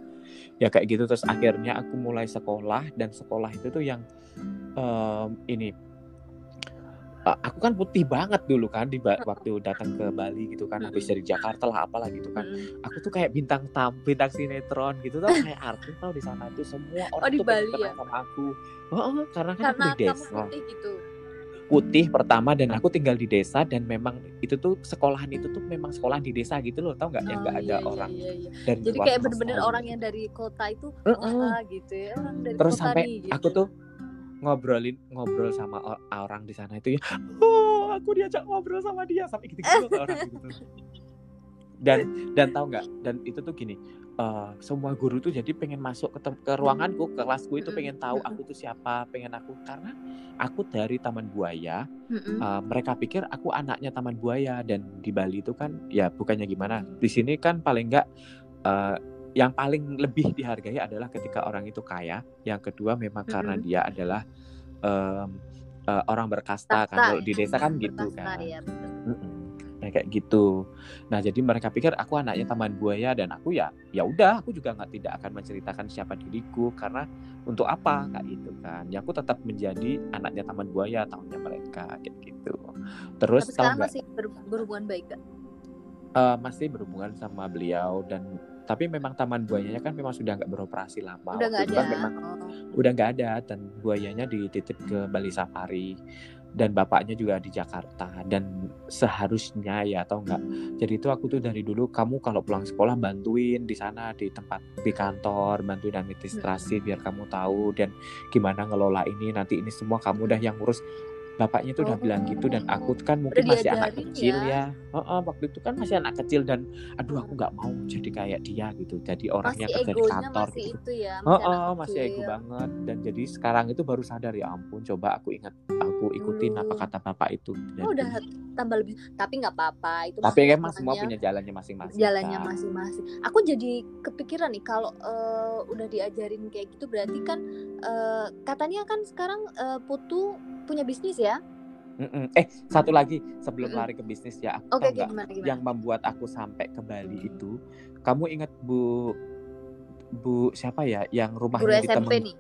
Speaker 2: Ya kayak gitu. Terus akhirnya aku mulai sekolah dan sekolah itu tuh yang em, ini uh, aku kan putih banget dulu kan di waktu datang ke Bali gitu kan habis dari Jakarta lah apalah gitu kan. Aku tuh kayak bintang tam bintang sinetron gitu tuh kayak artis tau di sana tuh semua orang
Speaker 1: oh, di
Speaker 2: tuh
Speaker 1: Bali ya?
Speaker 2: sama aku. Oh, oh, karena kan
Speaker 1: karena
Speaker 2: aku di
Speaker 1: kamu
Speaker 2: desa.
Speaker 1: putih gitu
Speaker 2: putih pertama dan aku tinggal di desa dan memang itu tuh sekolahan itu tuh memang sekolah di desa gitu loh tau nggak yang
Speaker 1: Oh,
Speaker 2: nggak ada
Speaker 1: iya, iya,
Speaker 2: orang
Speaker 1: iya, iya.
Speaker 2: dari
Speaker 1: jadi kayak bener-bener orang yang dari kota itu
Speaker 2: Heeh.
Speaker 1: wah gitu ya orang dari
Speaker 2: terus
Speaker 1: kota
Speaker 2: sampai
Speaker 1: nih gitu.
Speaker 2: aku tuh ngobrolin ngobrol sama orang di sana itu ya oh aku diajak ngobrol sama dia sampai gitu gitu orang gitu dan dan tahu nggak dan itu tuh gini eh, semua guru tuh jadi pengen masuk ke, ke ruanganku ke kelasku itu
Speaker 1: Mm-mm,
Speaker 2: pengen tahu
Speaker 1: mm-mm.
Speaker 2: aku tuh siapa pengen aku karena aku dari Taman Buaya eh, mereka pikir aku anaknya Taman Buaya dan di Bali itu kan ya bukannya gimana di sini kan paling nggak eh, yang paling lebih dihargai adalah ketika orang itu kaya yang kedua memang karena dia adalah em, eh, orang berkasta kan kalau di
Speaker 1: ya,
Speaker 2: desa kan gitu
Speaker 1: berkasta
Speaker 2: kan
Speaker 1: ya, betul.
Speaker 2: Kayak gitu. Nah jadi mereka pikir aku anaknya Taman Buaya dan aku ya ya udah aku juga nggak tidak akan menceritakan siapa diriku karena untuk apa kayak gitu kan. Ya aku tetap menjadi anaknya Taman Buaya tahunnya mereka kayak gitu. Terus
Speaker 1: tapi sekarang masih ber- berhubungan baik gak?
Speaker 2: eh, masih berhubungan sama beliau dan tapi memang Taman Buayanya kan memang sudah nggak beroperasi lama.
Speaker 1: udah nggak ada
Speaker 2: kan memang
Speaker 1: oh.
Speaker 2: udah nggak ada dan buayanya dititip ke Bali Safari dan bapaknya juga di Jakarta dan seharusnya ya atau enggak? Jadi itu aku tuh dari dulu kamu kalau pulang sekolah bantuin di sana di tempat di kantor bantuin administrasi biar kamu tahu dan gimana ngelola ini nanti ini semua kamu dah yang ngurus bapaknya tuh udah
Speaker 1: Oh.
Speaker 2: bilang gitu dan aku kan mungkin masih anak kecil
Speaker 1: ya.
Speaker 2: ya, Heeh, waktu itu kan masih anak kecil dan aduh aku nggak mau jadi kayak dia gitu jadi orang
Speaker 1: masih
Speaker 2: yang kerja di kantor
Speaker 1: masih
Speaker 2: gitu
Speaker 1: itu ya
Speaker 2: Oh,
Speaker 1: masih anak
Speaker 2: oh, masih ego banget dan jadi sekarang itu baru sadar ya ampun coba aku ingat aku ikutin apa
Speaker 1: Dulu.
Speaker 2: kata bapak itu
Speaker 1: Oh,
Speaker 2: Jadi-
Speaker 1: udah tambah lebih tapi nggak apa-apa itu
Speaker 2: tapi emang semua
Speaker 1: istilahnya
Speaker 2: punya jalannya masing-masing
Speaker 1: jalannya
Speaker 2: kan.
Speaker 1: masing-masing. Aku jadi kepikiran nih kalau eh, udah diajarin kayak gitu berarti kan eh, katanya kan sekarang eh, Putu punya bisnis ya?
Speaker 2: Mm-mm. eh satu lagi sebelum
Speaker 1: Mm-mm.
Speaker 2: lari ke bisnis ya aku
Speaker 1: oke
Speaker 2: nggak
Speaker 1: gimana gimana?
Speaker 2: yang membuat aku sampai ke Bali itu kamu ingat bu bu siapa ya yang rumahnya
Speaker 1: Guru
Speaker 2: di
Speaker 1: SMP nih.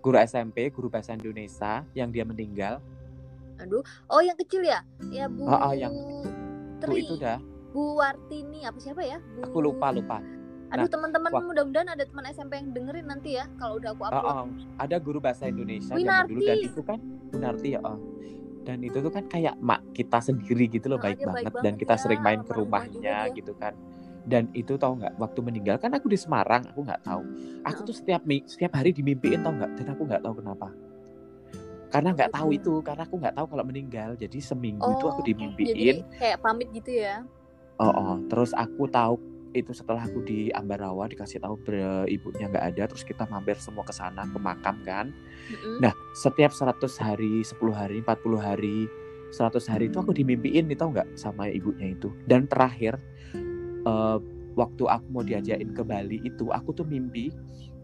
Speaker 2: guru SMP guru bahasa Indonesia yang dia meninggal
Speaker 1: Aduh. Oh yang kecil ya? Ya Bu
Speaker 2: Oh, oh, yang- bu
Speaker 1: Tri.
Speaker 2: itu dah
Speaker 1: Bu Wartini apa siapa ya? Bu...
Speaker 2: aku lupa lupa
Speaker 1: Aduh
Speaker 2: Nah,
Speaker 1: teman-teman
Speaker 2: wak-
Speaker 1: mudah-mudahan ada teman SMP yang dengerin nanti ya kalau udah aku
Speaker 2: Oh,
Speaker 1: upload.
Speaker 2: oh, ada guru bahasa Indonesia zaman
Speaker 1: Winarti.
Speaker 2: dulu dan itu kan Winarti ya oh. dan itu tuh kan kayak mak kita sendiri gitu loh
Speaker 1: Ah,
Speaker 2: baik
Speaker 1: baik
Speaker 2: banget. Dan
Speaker 1: banget
Speaker 2: kita
Speaker 1: ya,
Speaker 2: sering main ke rumahnya gitu kan. Dan itu tau nggak waktu meninggal kan aku di Semarang aku nggak tahu. Aku tuh setiap setiap hari dimimpiin tau nggak? Dan aku nggak tahu kenapa. Karena nggak tahu itu karena aku nggak tahu kalau meninggal. Jadi seminggu itu aku
Speaker 1: Oh,
Speaker 2: dimimpiin
Speaker 1: jadi kayak pamit gitu ya?
Speaker 2: Oh, oh. terus aku tahu itu setelah aku di Ambarawa dikasih tahu ber- ibunya nggak ada, terus kita mampir semua ke sana ke makam kan.
Speaker 1: Mm-mm.
Speaker 2: Nah, setiap 100 hari, 10 hari, 40 hari, 100 hari itu aku dimimpiin nih tau nggak sama ibunya itu. Dan terakhir eh, waktu aku mau diajakin ke Bali itu, aku tuh mimpi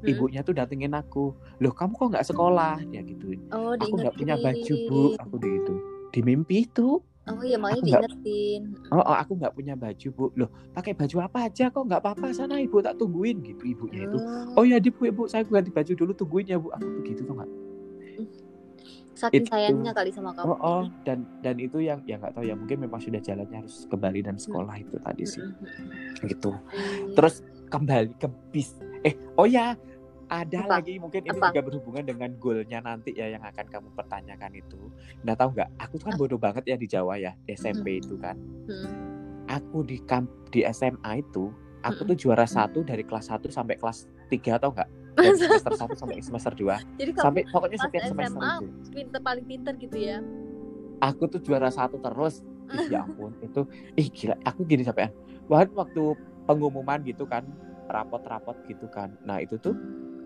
Speaker 1: Hmm.
Speaker 2: ibunya tuh datengin aku. Loh, kamu kok nggak sekolah? Ya gituin.
Speaker 1: Oh,
Speaker 2: Aku nggak punya baju, Bu. Aku gitu. Di mimpi itu.
Speaker 1: Oh iya makanya
Speaker 2: Aku nggak-
Speaker 1: diingetin.
Speaker 2: Oh, oh, aku nggak punya baju bu. Loh, pakai baju apa aja kok nggak apa-apa sana ibu tak tungguin gitu ibunya itu. Oh ya di bu, ibu saya ganti baju dulu tungguin ya bu. Aku tuh gitu tuh nggak.
Speaker 1: saking
Speaker 2: itu-
Speaker 1: sayangnya kali sama kamu.
Speaker 2: Oh, oh, dan dan itu yang ya nggak tahu ya mungkin memang sudah jalannya harus ke Bali dan sekolah itu tadi sih
Speaker 1: Mm-mm.
Speaker 2: gitu.
Speaker 1: Iya.
Speaker 2: Terus kembali ke bis. Eh, oh ya ada
Speaker 1: Apa?
Speaker 2: lagi mungkin ini
Speaker 1: Apa?
Speaker 2: juga berhubungan dengan goalnya nanti ya yang akan kamu pertanyakan itu. Nah tahu nggak? Aku tuh kan bodoh banget ya di Jawa ya SMP itu kan.
Speaker 1: Hmm.
Speaker 2: aku di kamp di SMA itu aku
Speaker 1: Mm-mm.
Speaker 2: tuh juara satu dari kelas 1 sampai kelas 3 atau enggak dari semester 1 sampai semester 2
Speaker 1: Jadi kamu
Speaker 2: sampai pokoknya setiap semester
Speaker 1: SMA
Speaker 2: itu
Speaker 1: pinter paling pinter gitu ya.
Speaker 2: aku tuh juara satu terus Ih, ya ampun itu ih gila aku gini sampean Wah, waktu pengumuman gitu kan rapot-rapot gitu kan nah itu tuh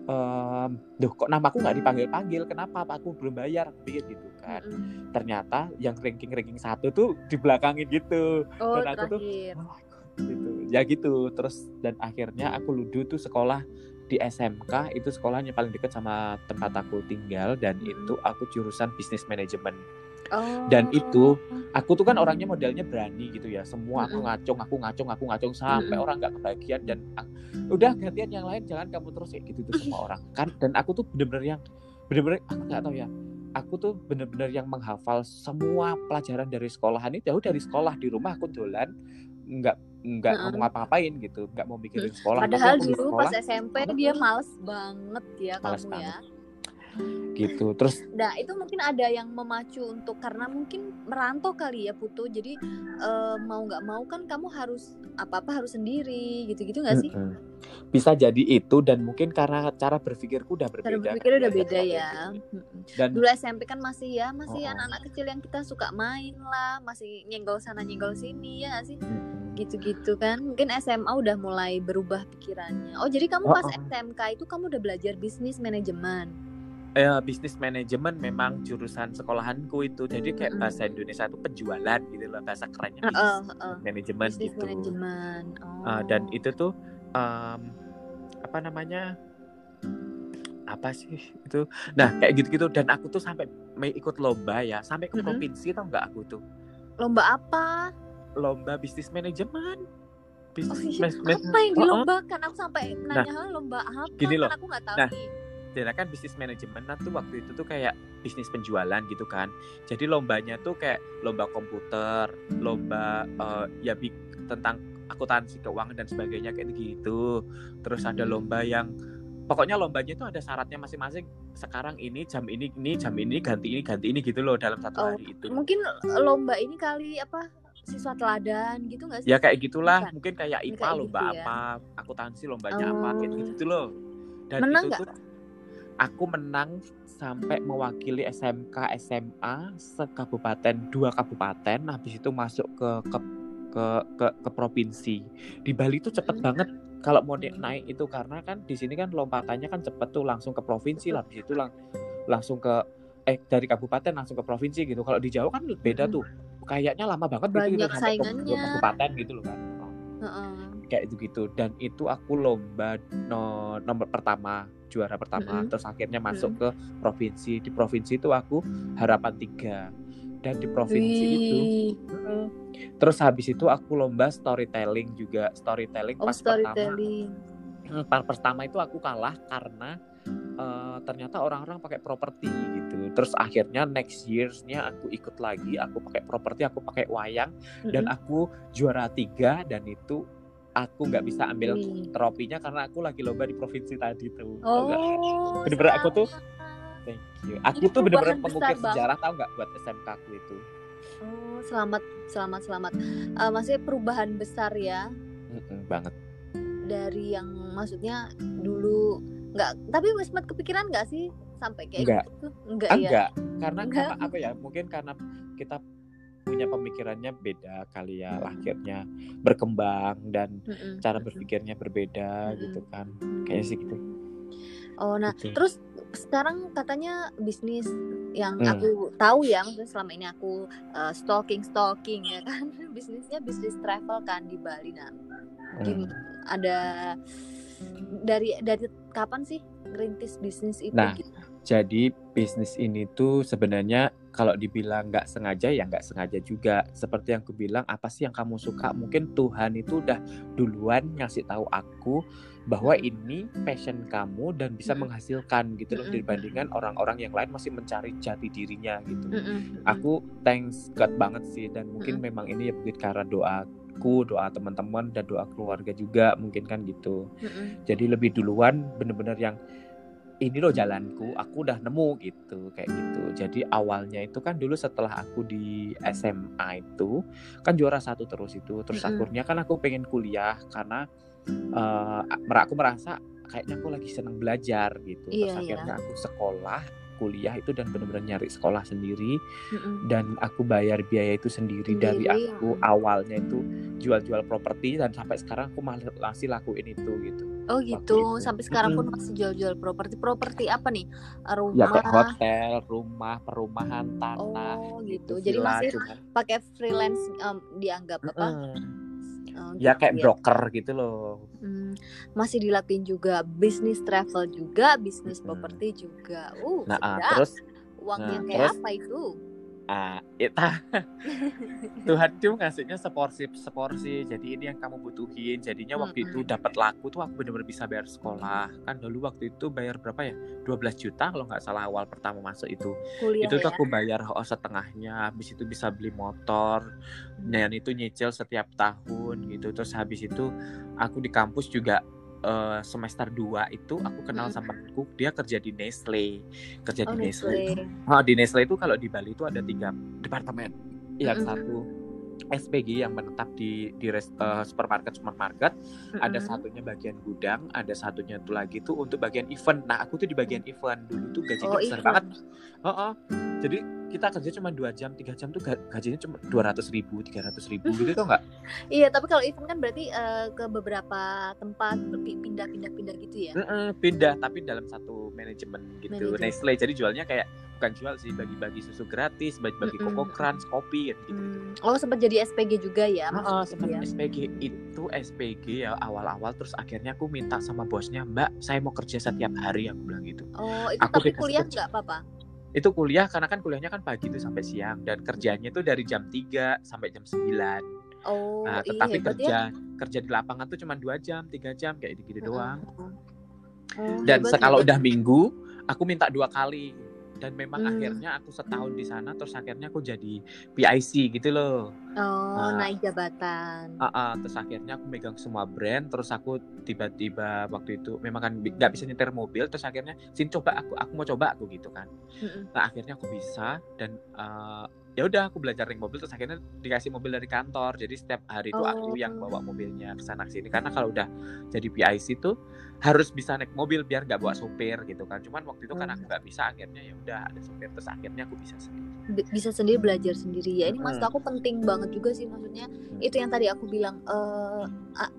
Speaker 2: em duh kok namaku nggak dipanggil panggil kenapa? Pak? aku belum bayar? Gitu kan.
Speaker 1: Mm-mm.
Speaker 2: ternyata yang ranking ranking satu tuh di belakangin gitu.
Speaker 1: Oh
Speaker 2: Dan aku tuh-
Speaker 1: terakhir.
Speaker 2: Oh my God, gitu. Ya gitu. Terus dan akhirnya aku ludu tuh sekolah di SMK itu sekolahnya paling dekat sama tempat aku tinggal. Dan itu aku jurusan bisnis manajemen
Speaker 1: Oh.
Speaker 2: dan itu aku tuh kan orangnya modelnya berani gitu ya. Semua aku ngacung aku ngacung aku ngacung sampai orang nggak kebagian dan ah, udah gantian yang lain jangan kamu terus kayak gitu tuh semua orang. Kan dan aku tuh bener-bener yang bener-bener aku nggak tahu ya. Aku tuh bener-bener yang menghafal semua pelajaran dari sekolahan itu. Jauh dari sekolah di rumah aku dolan nggak nggak mau ngapa-ngapain gitu nggak mau mikirin sekolah. Tapi
Speaker 1: Padahal dulu
Speaker 2: sekolah
Speaker 1: pas SMP dia males banget ya
Speaker 2: Males
Speaker 1: kamu ya.
Speaker 2: Gitu terus
Speaker 1: Nah itu mungkin ada yang memacu untuk karena mungkin merantau kali ya Putu. Jadi eh, mau nggak mau kan kamu harus apa apa harus sendiri gitu-gitu nggak sih?
Speaker 2: Bisa jadi itu dan mungkin karena cara berpikirku udah berbeda
Speaker 1: Cara
Speaker 2: kan,
Speaker 1: berpikir udah
Speaker 2: dari
Speaker 1: beda ya.
Speaker 2: gitu.
Speaker 1: Mm-mm.
Speaker 2: dan
Speaker 1: Dulu SMP kan masih ya masih
Speaker 2: Oh.
Speaker 1: anak-anak kecil yang kita suka main lah, masih nyenggol sana nyenggol sini ya nggak sih. Gitu-gitu kan. Mungkin SMA udah mulai berubah pikirannya. Oh jadi kamu
Speaker 2: Oh,
Speaker 1: pas
Speaker 2: oh.
Speaker 1: SMK itu kamu udah belajar bisnis manajemen.
Speaker 2: Eh, bisnis manajemen memang jurusan sekolahanku itu jadi kayak
Speaker 1: Mm-mm.
Speaker 2: bahasa Indonesia itu penjualan gitu loh bahasa kerennya
Speaker 1: Heeh,
Speaker 2: bisnis
Speaker 1: heeh.
Speaker 2: manajemen gitu
Speaker 1: manajemen. Oh.
Speaker 2: Ah, dan itu tuh em, apa namanya apa sih itu nah kayak gitu-gitu dan aku tuh sampai ikut lomba ya sampai ke
Speaker 1: Mm-mm.
Speaker 2: provinsi tau nggak aku tuh
Speaker 1: lomba apa?
Speaker 2: lomba bisnis manajemen
Speaker 1: Oh,
Speaker 2: bisnis
Speaker 1: iya.
Speaker 2: mas- mas-
Speaker 1: apa yang
Speaker 2: Oh, oh.
Speaker 1: dilombakan? Aku sampai nanya "Hah, lomba apa?
Speaker 2: gini loh.
Speaker 1: Kan aku nggak tahu
Speaker 2: Nah,
Speaker 1: nih.
Speaker 2: Dan kan bisnis manajemen nah tuh waktu itu tuh kayak bisnis penjualan gitu kan jadi lombanya tuh kayak lomba komputer lomba eh, ya bi- tentang akuntansi keuangan dan sebagainya kayak gitu terus ada lomba yang pokoknya lombanya itu ada syaratnya masing-masing sekarang ini jam ini ini jam ini ganti ini ganti ini gitu loh dalam satu
Speaker 1: Oh,
Speaker 2: hari itu
Speaker 1: Mungkin lomba ini kali apa siswa teladan gitu nggak sih?
Speaker 2: ya kayak gitulah
Speaker 1: Bukan.
Speaker 2: mungkin kayak IPA
Speaker 1: kayak
Speaker 2: lomba
Speaker 1: gitu ya.
Speaker 2: apa akuntansi lombanya apa kayak
Speaker 1: Oh.
Speaker 2: gitu loh dan
Speaker 1: Menang
Speaker 2: itu
Speaker 1: nggak?
Speaker 2: tuh aku menang sampai mewakili SMK SMA sekabupaten dua kabupaten habis itu masuk ke ke ke ke, ke provinsi di Bali tuh cepet
Speaker 1: Mm.
Speaker 2: banget kalau mau naik itu karena kan di sini kan lompatannya kan cepet tuh langsung ke provinsi lah habis itu lang langsung ke eh dari kabupaten langsung ke provinsi gitu kalau di Jawa kan beda
Speaker 1: Mm.
Speaker 2: tuh kayaknya lama banget gitu,
Speaker 1: Banyak
Speaker 2: gitu ke-
Speaker 1: saingannya.
Speaker 2: kabupaten gitu loh kan Oh
Speaker 1: Heeh.
Speaker 2: Kayak itu gitu dan itu aku lomba no- nomor pertama juara pertama.
Speaker 1: Mm-mm.
Speaker 2: terus akhirnya masuk ke provinsi. Di provinsi itu aku harapan tiga. Dan di provinsi itu
Speaker 1: Wih.
Speaker 2: mm, terus habis itu aku lomba storytelling juga. Storytelling
Speaker 1: Oh
Speaker 2: pas pertama.
Speaker 1: storytelling.
Speaker 2: Mm, pas pertama itu aku kalah karena eh, ternyata orang-orang pakai properti gitu. Terus akhirnya next yearsnya aku ikut lagi. Aku pakai properti aku pakai wayang. Dan
Speaker 1: Mm-mm.
Speaker 2: aku juara tiga dan itu aku nggak bisa ambil
Speaker 1: Wih.
Speaker 2: tropinya karena aku lagi lomba di provinsi tadi tuh?
Speaker 1: Oh.
Speaker 2: Bener-bener aku tuh- thank you aku
Speaker 1: Ini
Speaker 2: tuh bener-bener pengukir sejarah tau nggak buat SMK aku itu
Speaker 1: Oh, selamat, selamat, selamat. Eh, maksudnya perubahan besar ya
Speaker 2: Mm-mm, banget
Speaker 1: dari yang maksudnya dulu nggak. Tapi Wismat kepikiran nggak sih sampai kayak
Speaker 2: Nggak.
Speaker 1: gitu? Enggak
Speaker 2: Ah,
Speaker 1: ya.
Speaker 2: enggak karena
Speaker 1: Enggak.
Speaker 2: karena apa ya mungkin karena kita punya pemikirannya beda kali ya akhirnya berkembang dan
Speaker 1: Mm-mm,
Speaker 2: cara
Speaker 1: mm-mm.
Speaker 2: berpikirnya berbeda
Speaker 1: Mm-mm.
Speaker 2: gitu kan kayaknya sih gitu
Speaker 1: Oh, nah
Speaker 2: Gitu.
Speaker 1: terus sekarang katanya bisnis yang
Speaker 2: Hmm.
Speaker 1: aku tahu ya, maksudnya selama ini aku uh, stalking stalking ya kan, bisnisnya bisnis travel kan di Bali. Nah,
Speaker 2: Hmm.
Speaker 1: ada dari dari kapan sih ngerintis bisnis itu?
Speaker 2: Nah,
Speaker 1: gitu?
Speaker 2: Jadi bisnis ini tuh sebenarnya kalau dibilang nggak sengaja ya nggak sengaja juga. Seperti yang aku bilang, apa sih yang kamu suka? Mungkin Tuhan itu udah duluan ngasih tahu aku bahwa ini passion kamu dan bisa
Speaker 1: Mm-mm.
Speaker 2: menghasilkan gitu loh
Speaker 1: Mm-mm.
Speaker 2: dibandingkan orang-orang yang lain masih mencari jati dirinya gitu. Aku thanks God banget sih dan mungkin memang ini ya mungkin karena doaku, doa teman-teman dan doa keluarga juga mungkin kan gitu jadi lebih duluan bener-bener yang ini loh jalanku aku udah nemu gitu kayak gitu jadi awalnya itu kan dulu setelah aku di SMA itu kan juara satu terus itu terus
Speaker 1: Mm-mm.
Speaker 2: akhirnya kan aku pengen kuliah karena mer- aku merasa kayaknya aku lagi seneng belajar gitu terus
Speaker 1: Iya, iya.
Speaker 2: akhirnya aku sekolah kuliah itu dan bener-bener nyari sekolah sendiri
Speaker 1: Mm-mm.
Speaker 2: dan aku bayar biaya itu sendiri, dari
Speaker 1: Sendiri,
Speaker 2: aku awalnya itu jual-jual properti dan sampai sekarang aku masih lakuin itu gitu
Speaker 1: Oh gitu,
Speaker 2: itu.
Speaker 1: sampai sekarang pun masih jual-jual properti. Properti apa nih?
Speaker 2: ya
Speaker 1: Rumah.
Speaker 2: kayak hotel, rumah, perumahan, tanah
Speaker 1: Oh gitu.
Speaker 2: gitu,
Speaker 1: Jadi
Speaker 2: villa,
Speaker 1: masih
Speaker 2: cuman
Speaker 1: pakai freelance em, dianggap apa?
Speaker 2: Mm-mm.
Speaker 1: Oh,
Speaker 2: ya
Speaker 1: gitu
Speaker 2: kayak broker gitu loh
Speaker 1: Hmm, masih dilakuin juga bisnis travel juga, bisnis
Speaker 2: Mm-mm.
Speaker 1: properti juga. Uh,
Speaker 2: nah ah,
Speaker 1: sedap.
Speaker 2: terus
Speaker 1: uangnya
Speaker 2: nah,
Speaker 1: kayak
Speaker 2: terus-
Speaker 1: apa itu?
Speaker 2: Ah itu Tuhan tuh ngasihnya seporsi seporsi. Jadi ini yang kamu butuhin. Jadinya waktu itu dapat laku tuh aku bener-bener bisa bayar sekolah. Kan dulu waktu itu bayar berapa ya? 12 juta kalau nggak salah awal pertama masuk itu.
Speaker 1: Kuliah
Speaker 2: itu tuh
Speaker 1: ya.
Speaker 2: aku bayar oh, setengahnya. Habis itu bisa beli motor. Dan itu nyicil setiap tahun gitu. Terus habis itu aku di kampus juga eh, semester 2 itu aku kenal
Speaker 1: Mm-mm.
Speaker 2: sama temanku dia kerja di Nestle kerja
Speaker 1: Oh,
Speaker 2: di Nestle
Speaker 1: Nestle.
Speaker 2: Oh, di Nestle itu kalau di Bali itu ada tiga departemen. Yang
Speaker 1: Mm-mm.
Speaker 2: satu SPG yang menetap di di res- eh, supermarket supermarket, ada
Speaker 1: Mm-mm.
Speaker 2: satunya bagian gudang, ada satunya tuh lagi tuh untuk bagian event. Nah, aku tuh di bagian event dulu tuh gajinya
Speaker 1: Oh,
Speaker 2: besar
Speaker 1: event.
Speaker 2: banget. Oh, oh. Jadi kita kerja cuma dua jam, tiga jam tuh ga- gajinya cuma dua ratus ribu, tiga ratus ribu gitu tau nggak?
Speaker 1: Iya, tapi kalau event kan berarti eh, ke beberapa tempat pi- pindah-pindah-pindah gitu ya.
Speaker 2: Mm-mm, pindah tapi dalam satu manajemen gitu
Speaker 1: Manajemen.
Speaker 2: Nestle. Jadi jualnya kayak bukan jual sih, bagi-bagi susu gratis, bagi-bagi. Coco Crunch, kopi gitu.
Speaker 1: Hmm. Oh, sempat jadi SPG juga ya? Maksudnya
Speaker 2: sempat
Speaker 1: ya?
Speaker 2: SPG itu SPG ya awal-awal terus akhirnya aku minta sama bosnya Mbak saya mau kerja setiap hari aku bilang gitu
Speaker 1: Oh, itu
Speaker 2: Aku
Speaker 1: tapi kuliah
Speaker 2: kerja.
Speaker 1: nggak apa-apa?
Speaker 2: itu kuliah karena kan kuliahnya kan pagi tuh sampai siang dan kerjanya itu dari jam 3 sampai jam 9
Speaker 1: Oh,
Speaker 2: nah
Speaker 1: iya
Speaker 2: tetapi
Speaker 1: hebat
Speaker 2: kerja
Speaker 1: ya.
Speaker 2: kerja di lapangan tuh cuma dua jam tiga jam kayak gitu, -gitu doang
Speaker 1: Oh,
Speaker 2: dan
Speaker 1: hebat,
Speaker 2: kalau udah minggu aku minta dua kali dan memang
Speaker 1: Hmm.
Speaker 2: akhirnya aku setahun di sana terus akhirnya aku jadi PIC gitu loh
Speaker 1: Oh,
Speaker 2: Nah.
Speaker 1: naik jabatan.
Speaker 2: Ah, ah, terus akhirnya aku megang semua brand terus aku tiba-tiba waktu itu memang kan nggak bisa nyetir mobil terus akhirnya sini coba aku aku mau coba aku gitu kan
Speaker 1: Mm-mm.
Speaker 2: nah akhirnya aku bisa dan eh, ya udah aku belajar naik mobil terus akhirnya dikasih mobil dari kantor. Jadi setiap hari itu aku yang
Speaker 1: Oh.
Speaker 2: bawa mobilnya ke sana sini. Karena kalau udah jadi PIC tuh harus bisa naik mobil biar nggak bawa sopir gitu kan. Cuman waktu itu kan
Speaker 1: Oh.
Speaker 2: aku nggak bisa akhirnya ya udah ada sopir terus akhirnya aku bisa sendiri.
Speaker 1: Bisa sendiri belajar sendiri ya. Ini maksud aku penting banget juga sih maksudnya itu yang tadi aku bilang eh a-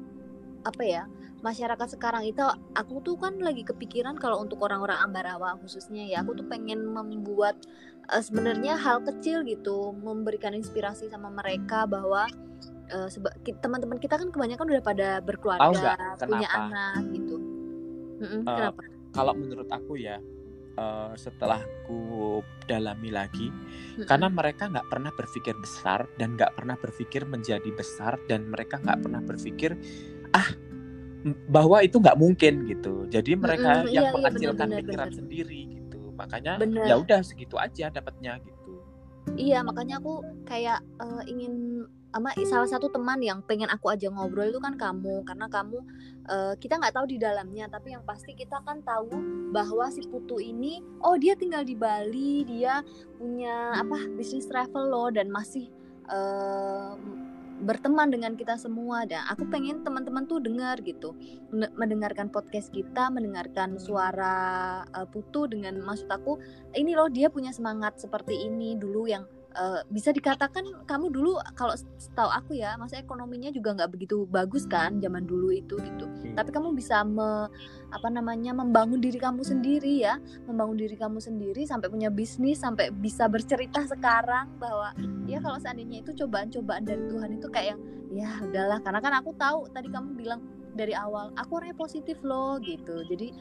Speaker 1: apa ya masyarakat sekarang itu aku tuh kan lagi kepikiran kalau untuk orang-orang Ambarawa khususnya ya aku tuh pengen membuat eh, sebenarnya hal kecil gitu memberikan inspirasi sama mereka bahwa ki- teman-teman kita kan kebanyakan udah pada berkeluarga punya anak gitu. Mm-mm,
Speaker 2: Eh,
Speaker 1: kenapa?
Speaker 2: kalau menurut aku ya eh, setelah aku dalami lagi
Speaker 1: Mm-mm.
Speaker 2: karena mereka nggak pernah berpikir besar dan nggak pernah berpikir menjadi besar dan mereka nggak pernah berpikir ah bahwa itu nggak mungkin gitu. Jadi mereka
Speaker 1: Mm-mm,
Speaker 2: yang
Speaker 1: iya, iya,
Speaker 2: mengecilkan
Speaker 1: benar,
Speaker 2: pikiran
Speaker 1: benar.
Speaker 2: sendiri makanya ya udah segitu aja dapatnya gitu.
Speaker 1: Iya, makanya aku kayak eh, ingin sama salah satu teman yang pengen aku aja ngobrol itu kan kamu. Karena kamu eh, kita nggak tahu di dalamnya tapi yang pasti kita kan tahu bahwa si Putu ini oh dia tinggal di Bali dia punya apa bisnis travel loh dan masih eh, berteman dengan kita semua dan aku pengen teman-teman tuh dengar gitu. Men- mendengarkan podcast kita mendengarkan suara eh, Putu dengan maksud aku ini loh dia punya semangat seperti ini dulu yang eh, bisa dikatakan kamu dulu kalau setahu aku ya masa ekonominya juga nggak begitu bagus kan zaman dulu itu gitu. Tapi kamu bisa me, apa namanya membangun diri kamu sendiri ya. Membangun diri kamu sendiri sampai punya bisnis sampai bisa bercerita sekarang bahwa ya kalau seandainya itu cobaan-cobaan dari Tuhan itu kayak yang ya udahlah. Karena kan aku tahu tadi kamu bilang dari awal aku orangnya positif loh gitu. Jadi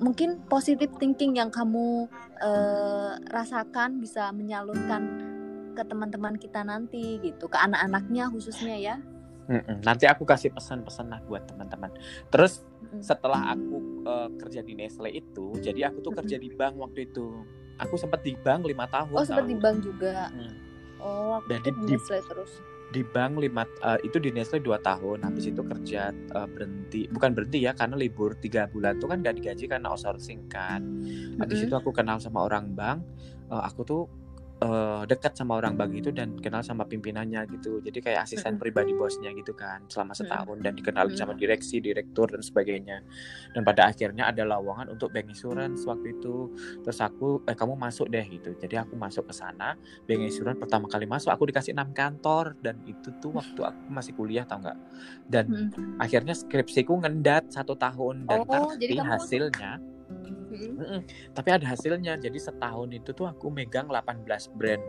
Speaker 1: mungkin positive thinking yang kamu eh, rasakan bisa menyalurkan ke teman-teman kita nanti gitu ke anak-anaknya khususnya ya
Speaker 2: Mm-mm. nanti aku kasih pesan-pesan lah buat teman-teman terus
Speaker 1: Mm-mm.
Speaker 2: setelah aku eh, kerja di Nestle itu jadi aku tuh kerja di bank waktu itu aku sempat di bank lima tahun
Speaker 1: oh sempat di bank juga
Speaker 2: Hmm.
Speaker 1: oh aku tuh
Speaker 2: di-
Speaker 1: Nestle terus
Speaker 2: di bank lima eh, itu di Nestle dua tahun habis itu kerja eh, berhenti bukan berhenti ya karena libur tiga bulan tuh kan gak digaji karena outsourcing kan habis
Speaker 1: Mm-mm.
Speaker 2: itu aku kenal sama orang bank eh, aku tuh eh, dekat sama orang bank itu dan kenal sama pimpinannya gitu. Jadi kayak asisten pribadi bosnya gitu kan selama setahun dan dikenalin sama direksi direktur dan sebagainya. Dan pada akhirnya ada lowongan untuk bank insurance waktu itu. Terus aku eh kamu masuk deh gitu. Jadi aku masuk ke sana bank insurance pertama kali masuk aku dikasih enam kantor dan itu tuh waktu aku masih kuliah tau nggak? Dan
Speaker 1: Mm-mm.
Speaker 2: akhirnya skripsiku ngendat satu tahun dan
Speaker 1: Oh,
Speaker 2: tapi
Speaker 1: kamu-
Speaker 2: hasilnya
Speaker 1: Mm-mm.
Speaker 2: tapi ada hasilnya jadi setahun itu tuh aku megang 18 brand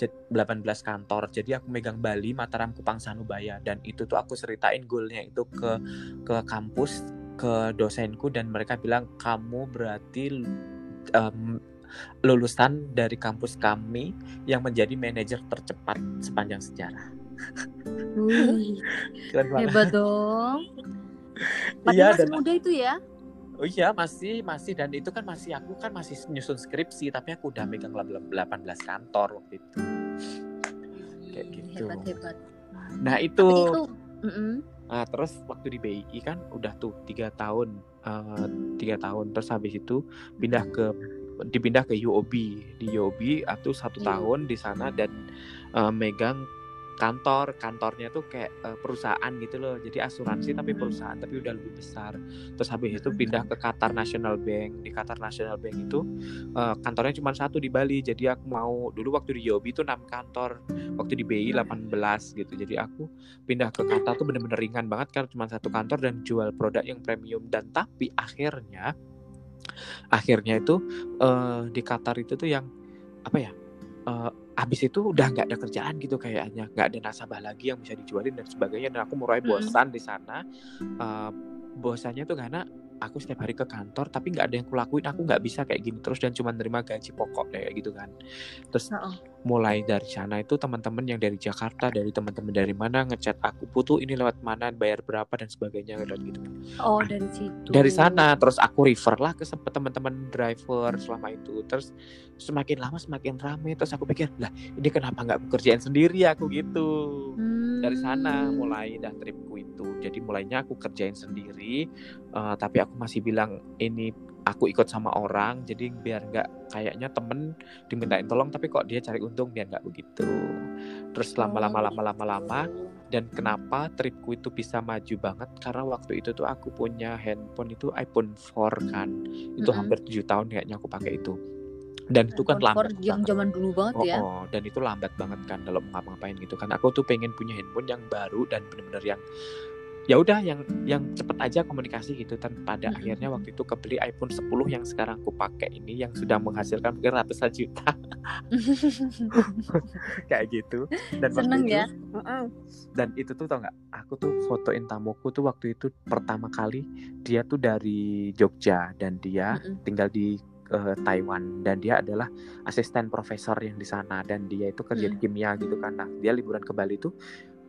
Speaker 2: Jad- 18 kantor jadi aku megang Bali Mataram Kupang Sanubaya dan itu tuh aku ceritain goalnya itu ke ke kampus ke dosenku dan mereka bilang kamu berarti em, lulusan dari kampus kami yang menjadi manajer tercepat sepanjang sejarah.
Speaker 1: Wih, hebat dong. Padahal
Speaker 2: Iya,
Speaker 1: masih
Speaker 2: dan
Speaker 1: muda itu ya.
Speaker 2: Oh iya masih masih dan itu kan masih aku kan masih nyusun skripsi tapi aku udah megang 18 kantor waktu itu. Kayak gitu.
Speaker 1: Hebat hebat.
Speaker 2: Nah itu.
Speaker 1: Tapi itu.
Speaker 2: Nah, terus waktu di BI kan udah tuh tiga tahun, eh, tiga tahun. Terus habis itu pindah ke dipindah ke UOB. Di UOB aku satu
Speaker 1: Iya.
Speaker 2: tahun di sana dan eh, megang kantor. Kantornya tuh kayak eh, perusahaan gitu loh. Jadi asuransi tapi perusahaan tapi udah lebih besar. Terus habis itu pindah ke Qatar National Bank. Di Qatar National Bank itu eh, kantornya cuma satu di Bali. Jadi aku mau dulu waktu di UOB itu 6 kantor. Waktu di BI 18 gitu. Jadi aku pindah ke Qatar tuh bener-bener ringan banget karena cuma satu kantor dan jual produk yang premium dan tapi akhirnya akhirnya itu eh, di Qatar itu tuh yang apa ya eh, abis itu udah nggak ada kerjaan gitu kayaknya nggak ada nasabah lagi yang bisa dijualin dan sebagainya dan aku mulai
Speaker 1: Mm-mm.
Speaker 2: bosan di sana Eh, bosannya tuh karena aku setiap hari ke kantor tapi nggak ada yang kulakuin aku nggak bisa kayak gini terus dan cuma nerima gaji pokok kayak gitu kan terus
Speaker 1: Heeh.
Speaker 2: Mulai dari sana itu teman-teman yang dari Jakarta dari teman-teman dari mana ngechat aku butuh ini lewat mana bayar berapa dan sebagainya dan gitu.
Speaker 1: Oh dari situ.
Speaker 2: dari sana terus aku refer lah ke teman-teman driver selama itu. Terus semakin lama semakin rame terus aku pikir lah ini kenapa nggak aku kerjain sendiri? Aku gitu. Dari sana
Speaker 1: Hmm.
Speaker 2: mulai dah tripku itu. Jadi mulainya aku kerjain sendiri eh, tapi aku masih bilang ini aku ikut sama orang jadi biar nggak kayaknya temen dimintain tolong tapi kok dia cari untung biar nggak begitu terus lama-lama lama-lama lama dan kenapa tripku itu bisa maju banget karena waktu itu tuh aku punya handphone itu iPhone 4 kan itu
Speaker 1: Mm-mm.
Speaker 2: hampir tujuh tahun kayaknya aku pakai itu dan itu kan lambat
Speaker 1: yang
Speaker 2: banget.
Speaker 1: zaman dulu banget
Speaker 2: Oh,
Speaker 1: ya.
Speaker 2: oh, dan itu lambat banget kan kalau mau ngapain gitu kan aku tuh pengen punya handphone yang baru dan bener-bener yang ya udah yang yang cepet aja komunikasi gitu dan pada
Speaker 1: Mm-mm.
Speaker 2: akhirnya waktu itu kebeli iPhone 10 yang sekarang aku pakai ini yang sudah menghasilkan mungkin ratusan juta kayak gitu dan waktu
Speaker 1: Seneng
Speaker 2: itu-
Speaker 1: ya.
Speaker 2: dan itu tuh tau nggak aku tuh fotoin tamuku tuh waktu itu pertama kali dia tuh dari Jogja dan dia
Speaker 1: Mm-mm.
Speaker 2: tinggal di eh, Taiwan dan dia adalah asisten profesor yang di sana dan dia itu kerja di
Speaker 1: Mm.
Speaker 2: kimia gitu kan nah dia liburan ke Bali tuh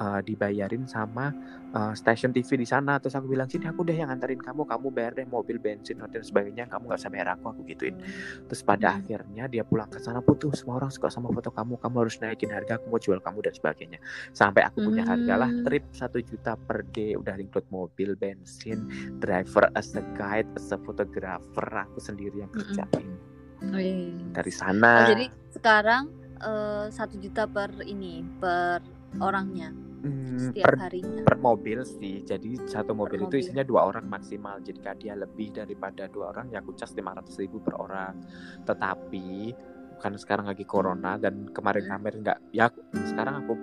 Speaker 2: eh, dibayarin sama eh, stasiun TV di sana. Terus aku bilang sini aku deh yang anterin kamu kamu bayar deh mobil bensin hotel dan sebagainya kamu nggak usah bayar aku aku gituin. Terus pada
Speaker 1: Mm.
Speaker 2: akhirnya dia pulang ke sana putus semua orang suka sama foto kamu kamu harus naikin harga aku mau jual kamu dan sebagainya. Sampai aku punya harga lah
Speaker 1: Hmm.
Speaker 2: trip satu juta per day udah include mobil bensin driver as a guide as a photographer aku sendiri yang kerjain.
Speaker 1: Wih.
Speaker 2: dari
Speaker 1: Oh,
Speaker 2: sana
Speaker 1: jadi sekarang eh, satu juta per ini per orangnya
Speaker 2: Hmm,
Speaker 1: setiap
Speaker 2: per
Speaker 1: harinya.
Speaker 2: per mobil sih jadi satu mobil itu
Speaker 1: mobil.
Speaker 2: isinya dua orang maksimal jika dia lebih daripada dua orang ya aku cas 500 ribu per orang tetapi karena sekarang lagi corona dan kemarin-kemarin nggak ya aku- sekarang aku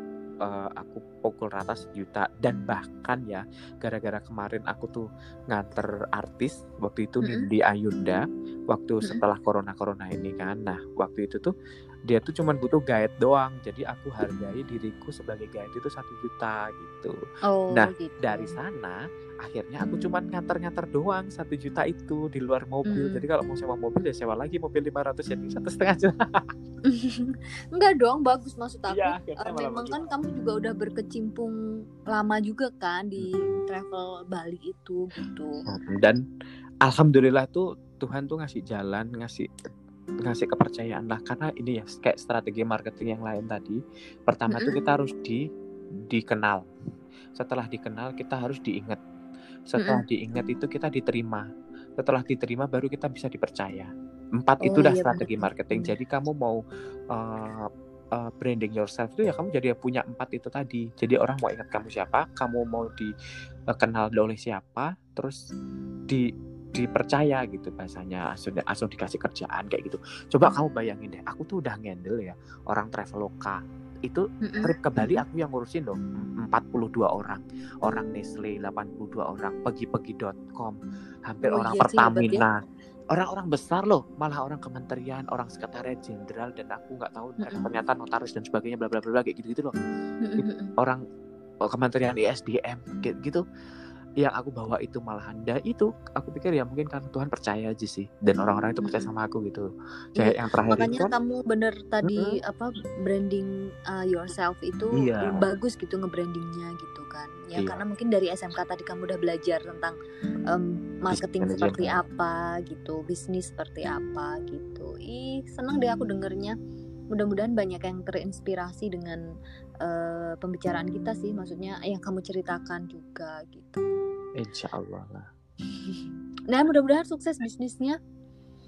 Speaker 2: eh, aku pukul rata sejuta dan bahkan ya gara-gara kemarin aku tuh nganter artis waktu itu
Speaker 1: Mm-mm.
Speaker 2: di Ayunda waktu
Speaker 1: Mm-mm.
Speaker 2: setelah corona corona ini kan nah waktu itu tuh dia tuh cuman butuh guide doang jadi aku hargai diriku sebagai guide itu satu juta gitu
Speaker 1: Oh,
Speaker 2: Nah,
Speaker 1: gitu.
Speaker 2: dari sana akhirnya aku cuman nganter-nganter doang satu juta itu di luar mobil
Speaker 1: Hmm.
Speaker 2: jadi kalau mau sewa mobil ya sewa lagi mobil 500 jadi satu setengah juta
Speaker 1: Enggak dong, bagus maksud aku.
Speaker 2: Akhirnya malah
Speaker 1: memang kan kamu juga udah berkecimpung lama juga kan di travel Bali itu gitu.
Speaker 2: dan alhamdulillah tuh Tuhan tuh ngasih jalan ngasih ngasih kepercayaan lah. Karena ini ya kayak strategi marketing yang lain tadi. Pertama
Speaker 1: Mm-mm.
Speaker 2: kita harus di dikenal. Setelah dikenal kita harus diingat. Setelah diingat itu kita diterima. Setelah diterima baru kita bisa dipercaya. Empat
Speaker 1: Oh,
Speaker 2: itu udah
Speaker 1: iya,
Speaker 2: strategi
Speaker 1: benar,
Speaker 2: marketing. Jadi kamu mau uh, uh, branding yourself itu ya kamu jadi punya empat itu tadi. Jadi orang mau ingat kamu siapa kamu mau dikenal oleh siapa terus di dipercaya gitu bahasanya sudah langsung dikasih kerjaan kayak gitu. Coba kamu bayangin deh aku tuh udah ngendel ya orang traveloka. Itu trip ke Bali aku yang ngurusin loh 42 orang. Orang Nestle 82 orang pegi-pegi.com hampir
Speaker 1: Oh
Speaker 2: orang
Speaker 1: iya ya.
Speaker 2: Pertamina. Orang-orang besar loh malah orang kementerian orang sekretariat jenderal dan aku nggak tahu
Speaker 1: Mm-mm.
Speaker 2: ternyata notaris dan sebagainya bla bla bla bla kayak gitu gitu loh.
Speaker 1: Mm-mm.
Speaker 2: orang oh, kementerian ISDM kayak gitu yang aku bawa itu malahan dan itu aku pikir ya mungkin karena Tuhan percaya aja sih dan orang-orang itu percaya sama aku gitu kayak yang terakhir
Speaker 1: Makanya
Speaker 2: itu kan
Speaker 1: kamu bener tadi
Speaker 2: Mm-mm.
Speaker 1: apa branding uh, yourself itu
Speaker 2: Iya.
Speaker 1: bagus gitu nge-brandingnya gitu kan. Ya
Speaker 2: Iya.
Speaker 1: karena mungkin dari SMK tadi kamu udah belajar tentang em, marketing seperti
Speaker 2: management.
Speaker 1: apa gitu, bisnis seperti apa gitu. Ih, seneng deh aku dengernya. Mudah-mudahan banyak yang terinspirasi dengan eh, pembicaraan kita sih, maksudnya yang kamu ceritakan juga gitu.
Speaker 2: insya Allah lah
Speaker 1: Nah, mudah-mudahan sukses bisnisnya.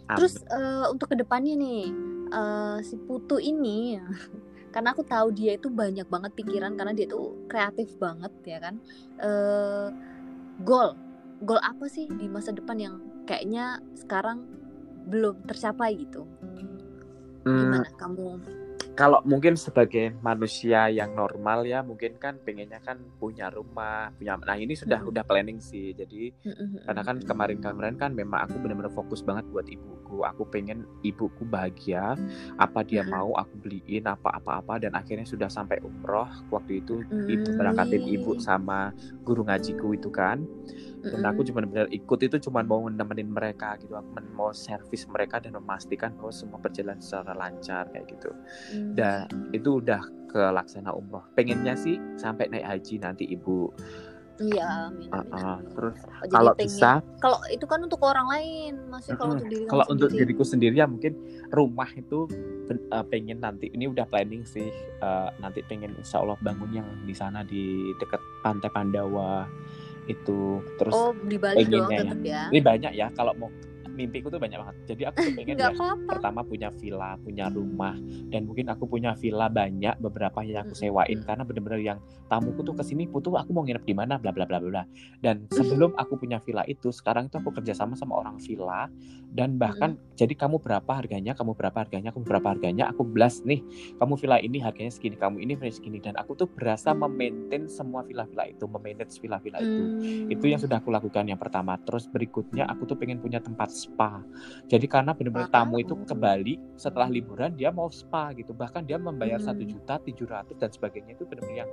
Speaker 2: Amin.
Speaker 1: Terus eh, untuk ke depannya nih eh, si Putu ini, karena aku tahu dia itu banyak banget pikiran karena dia tuh kreatif banget ya kan. Eh, goal, goal apa sih di masa depan yang kayaknya sekarang belum tercapai gitu?
Speaker 2: Hmm,
Speaker 1: Gimana kamu?
Speaker 2: Kalau mungkin sebagai manusia yang normal ya mungkin kan pengennya kan punya rumah punya nah ini sudah
Speaker 1: Mm-mm.
Speaker 2: udah planning sih. Jadi karena kan kemarin-kemarin kan memang aku benar-benar fokus banget buat ibuku. Aku pengen ibuku bahagia apa dia
Speaker 1: Mm-mm.
Speaker 2: mau aku beliin apa-apa-apa dan akhirnya sudah sampai umroh. Waktu itu ibu
Speaker 1: Mm,
Speaker 2: berangkatin ibu sama guru ngajiku itu kan dan aku cuma benar ikut itu cuma mau nemenin mereka gitu aku mau servis mereka dan memastikan bahwa semua berjalan secara lancar kayak gitu
Speaker 1: Mm.
Speaker 2: dan itu udah ke laksana umroh pengennya sih sampai naik haji nanti ibu
Speaker 1: Iya, amin,
Speaker 2: Uh,
Speaker 1: amin,
Speaker 2: uh,
Speaker 1: amin.
Speaker 2: terus
Speaker 1: Oh,
Speaker 2: kalau
Speaker 1: pengen-
Speaker 2: bisa
Speaker 1: kalau itu kan untuk orang lain, maksudnya kalau
Speaker 2: Mm-mm.
Speaker 1: untuk diri
Speaker 2: kalau untuk
Speaker 1: sendiri.
Speaker 2: diriku sendiri ya mungkin rumah itu uh, pengen nanti ini udah planning sih uh, nanti pengen insya Allah bangun yang di sana di dekat pantai Pandawa itu terus
Speaker 1: Oh, di Bali doang
Speaker 2: ya.
Speaker 1: tetap ya.
Speaker 2: ini banyak ya kalau mau mimpiku tuh banyak banget. Jadi aku tuh pengen ya pertama punya villa punya rumah dan mungkin aku punya villa banyak beberapa yang aku sewain karena bener-bener yang tamuku tuh ke sini putu aku mau nginep di mana? Bla bla bla bla bla. Dan sebelum aku punya villa itu sekarang tuh aku kerjasama sama orang villa dan bahkan jadi kamu berapa harganya kamu berapa harganya kamu berapa harganya aku belas nih kamu villa ini harganya segini kamu ini harganya segini. Dan aku tuh berasa memaintain semua villa-villa itu memanage villa-villa itu.
Speaker 1: Hmm.
Speaker 2: itu yang sudah aku lakukan yang pertama. Terus berikutnya aku tuh pengen punya tempat spa jadi karena bener-bener
Speaker 1: Wow.
Speaker 2: tamu itu ke Bali setelah liburan dia mau spa gitu bahkan dia membayar
Speaker 1: Hmm.
Speaker 2: satu juta tujuh ratus dan sebagainya itu bener-bener yang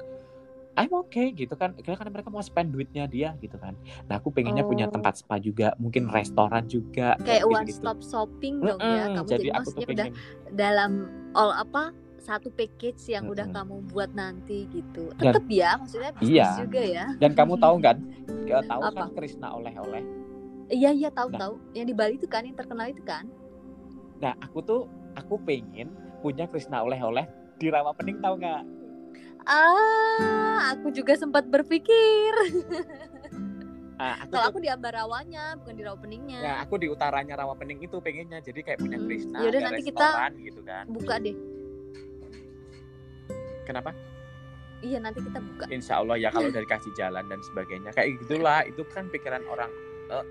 Speaker 2: I'm okay gitu kan karena mereka mau spend duitnya dia gitu kan nah aku pengennya punya
Speaker 1: Oh.
Speaker 2: tempat spa juga mungkin restoran juga
Speaker 1: kayak one
Speaker 2: gitu-gitu.
Speaker 1: stop shopping dong ya
Speaker 2: Mm-mm,
Speaker 1: kamu
Speaker 2: jadi
Speaker 1: jadi,
Speaker 2: aku tuh
Speaker 1: maksudnya udah
Speaker 2: pengen
Speaker 1: dalam all apa satu package yang udah
Speaker 2: Mm-mm.
Speaker 1: kamu buat nanti gitu tetap ya maksudnya bisnis
Speaker 2: Iya.
Speaker 1: juga ya
Speaker 2: dan kamu tahu kan tahu
Speaker 1: Apa?
Speaker 2: kan Krishna oleh-oleh
Speaker 1: iya iya tahu
Speaker 2: Nah.
Speaker 1: tahu yang di Bali itu kan yang terkenal itu kan
Speaker 2: nah aku tuh aku pengen punya Krishna oleh-oleh di rawa pening tahu nggak
Speaker 1: ah aku juga sempat berpikir
Speaker 2: Ah, aku
Speaker 1: kalau
Speaker 2: tuh-
Speaker 1: aku di Ambarawanya bukan di Rawapeningnya
Speaker 2: Ya, aku di utaranya Rawapening itu pengennya jadi kayak punya. Krishna,
Speaker 1: Yaudah,
Speaker 2: ada
Speaker 1: nanti kita
Speaker 2: gitu kan.
Speaker 1: buka deh
Speaker 2: Kenapa?
Speaker 1: iya nanti kita buka
Speaker 2: Insya Allah ya kalau dari kasih jalan dan sebagainya kayak gitulah itu kan pikiran orang eh,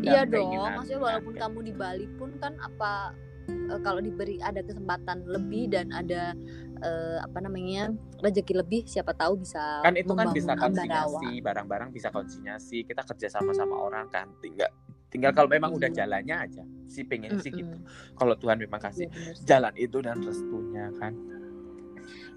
Speaker 1: Iya dong, maksudnya walaupun kamu di Bali pun kan apa eh, kalau diberi ada kesempatan lebih dan ada eh, apa namanya rezeki lebih, siapa tahu bisa
Speaker 2: kan itu kan bisa konsinyasi barang-barang bisa konsinyasi kita kerja sama sama orang kan tinggal tinggal kalau memang udah
Speaker 1: Iya.
Speaker 2: jalannya aja si pengen sih gitu. Kalau Tuhan memang kasih
Speaker 1: Iya, bener sih.
Speaker 2: jalan itu dan restunya kan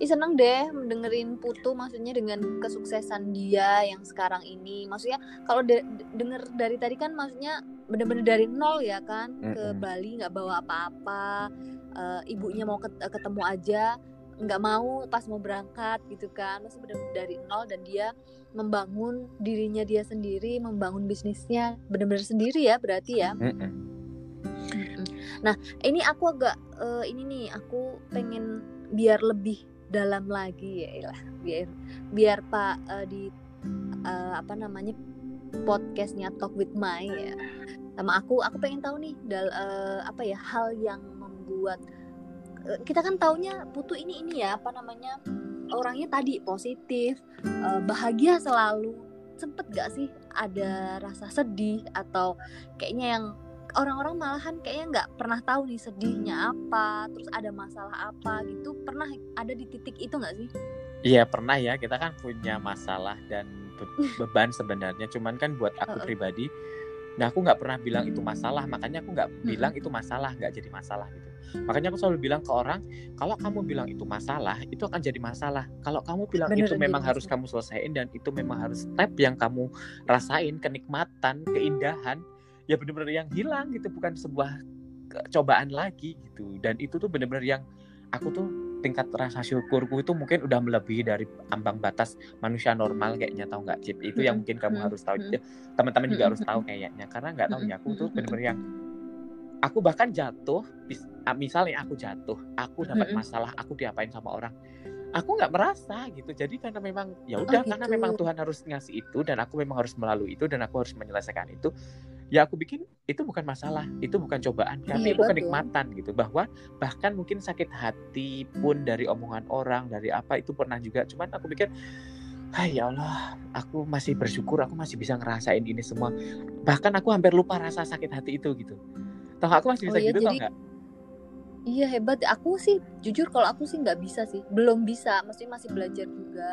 Speaker 1: Ih, seneng deh mendengerin Putu maksudnya dengan kesuksesan dia yang sekarang ini. Maksudnya kalau de- de- denger dari tadi kan maksudnya bener-bener dari nol ya kan ke
Speaker 2: Mm-mm.
Speaker 1: Bali nggak bawa apa-apa. Eh, ibunya mau ket- ketemu aja nggak mau pas mau berangkat gitu kan. Masih bener-bener dari nol dan dia membangun dirinya dia sendiri, membangun bisnisnya bener-bener sendiri ya berarti ya.
Speaker 2: Mm-mm.
Speaker 1: Mm-mm. Nah, ini aku agak eh, ini nih, aku pengen biar lebih dalam lagi ya ilah. biar biar Pak eh, di eh, apa namanya podcastnya Talk with My ya sama aku aku pengen tahu nih dal eh, apa ya hal yang membuat eh, kita kan taunya Putu ini ini ya apa namanya orangnya tadi positif eh, bahagia selalu sempet gak sih ada rasa sedih atau kayaknya yang orang-orang malahan kayaknya nggak pernah tahu nih sedihnya apa terus ada masalah apa gitu. Pernah ada di titik itu nggak sih?
Speaker 2: Iya pernah ya. Kita kan punya masalah dan be- beban sebenarnya. Cuman kan buat aku pribadi nah aku nggak pernah bilang itu masalah. Makanya aku nggak bilang itu masalah nggak jadi masalah gitu. Makanya aku selalu bilang ke orang kalau kamu bilang itu masalah itu akan jadi masalah. Kalau kamu bilang
Speaker 1: Bener,
Speaker 2: itu memang harus kamu selesaiin dan itu memang harus step yang kamu rasain kenikmatan keindahan ya benar-benar yang hilang gitu bukan sebuah cobaan lagi gitu. Dan itu tuh benar-benar yang aku tuh tingkat rasa syukurku itu mungkin udah melebihi dari ambang batas manusia normal kayaknya tahu nggak Cip? Itu yang mungkin kamu harus tahu. Teman-teman juga harus tahu kayaknya karena nggak tahu ya aku tuh benar-benar yang aku bahkan jatuh ah, misalnya aku jatuh aku dapat masalah aku diapain sama orang aku nggak merasa gitu. Jadi karena memang ya udah karena
Speaker 1: gitu.
Speaker 2: memang Tuhan harus ngasih itu dan aku memang harus melalui itu dan aku harus menyelesaikan itu ya aku bikin itu bukan masalah itu bukan cobaan karena
Speaker 1: Iya,
Speaker 2: itu
Speaker 1: betul.
Speaker 2: kenikmatan gitu bahwa bahkan mungkin sakit hati pun dari omongan orang dari apa itu pernah juga cuman aku pikir Hai ya Allah, aku masih bersyukur aku masih bisa ngerasain ini semua. Bahkan aku hampir lupa rasa sakit hati itu gitu. Tahu aku masih bisa
Speaker 1: Oh iya,
Speaker 2: gitu tau
Speaker 1: jadi-
Speaker 2: nggak?
Speaker 1: Iya hebat. Aku sih jujur kalau aku sih nggak bisa sih, belum bisa. Maksudnya masih belajar juga.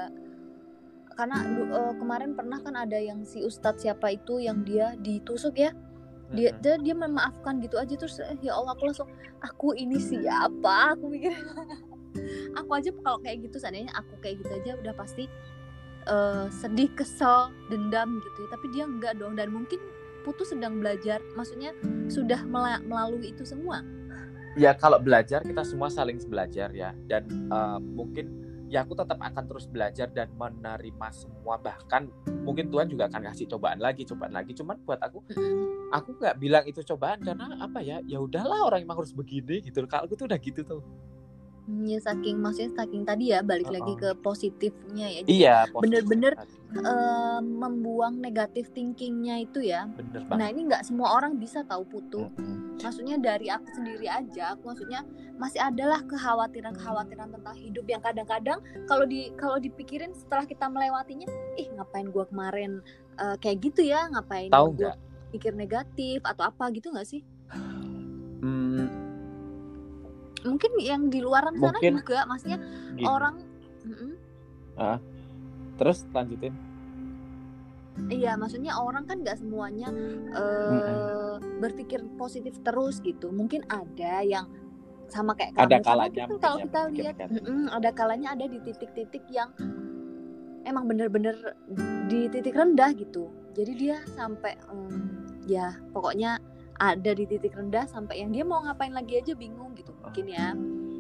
Speaker 1: Karena eh, kemarin pernah kan ada yang si Ustadz siapa itu yang dia ditusuk ya, dia dia, dia memaafkan gitu aja terus eh, ya Allah aku langsung aku ini siapa? Aku mikir aku aja kalau kayak gitu seandainya aku kayak gitu aja udah pasti eh, sedih, kesel, dendam gitu ya. Tapi dia enggak dong dan mungkin Putu sedang belajar, maksudnya sudah mela- melalui itu semua.
Speaker 2: Ya kalau belajar kita semua saling belajar ya dan eh, mungkin ya aku tetap akan terus belajar dan menerima semua. Bahkan mungkin Tuhan juga akan kasih cobaan lagi cobaan lagi. Cuman buat aku aku nggak bilang itu cobaan karena apa ya? Ya udahlah orang emang harus begini gitu. Kalau aku tuh udah gitu tuh
Speaker 1: Ya saking maksudnya saking tadi ya balik lagi
Speaker 2: Uh-uh.
Speaker 1: ke positifnya ya. Jadi
Speaker 2: iya
Speaker 1: bener-bener eh, membuang negatif thinkingnya itu ya.
Speaker 2: bener
Speaker 1: Nah
Speaker 2: banget
Speaker 1: ini nggak semua orang bisa tahu putu.
Speaker 2: Mm-mm.
Speaker 1: Maksudnya dari aku sendiri aja, aku maksudnya masih adalah kekhawatiran-kekhawatiran tentang hidup yang kadang-kadang kalau di kalau dipikirin setelah kita melewatinya, ih ngapain gua kemarin eh, kayak gitu ya, ngapain
Speaker 2: tahu
Speaker 1: gua pikir negatif atau apa gitu nggak sih?
Speaker 2: Hmm,
Speaker 1: Mungkin yang di luaran sana
Speaker 2: Mungkin
Speaker 1: juga, maksudnya
Speaker 2: gini.
Speaker 1: orang Mm-mm.
Speaker 2: terus lanjutin
Speaker 1: Iya, maksudnya orang kan nggak semuanya eh berpikir positif terus gitu. Mungkin ada yang sama kayak kamu.
Speaker 2: Ada kalanya
Speaker 1: kan
Speaker 2: mungkin
Speaker 1: kalau
Speaker 2: ya
Speaker 1: kita lihat,
Speaker 2: negatif.
Speaker 1: mm-mm, ada kalanya ada di titik-titik yang emang bener-bener di titik rendah gitu. Jadi dia sampai em, ya pokoknya ada di titik rendah sampai yang dia mau ngapain lagi aja bingung gitu mungkin ya.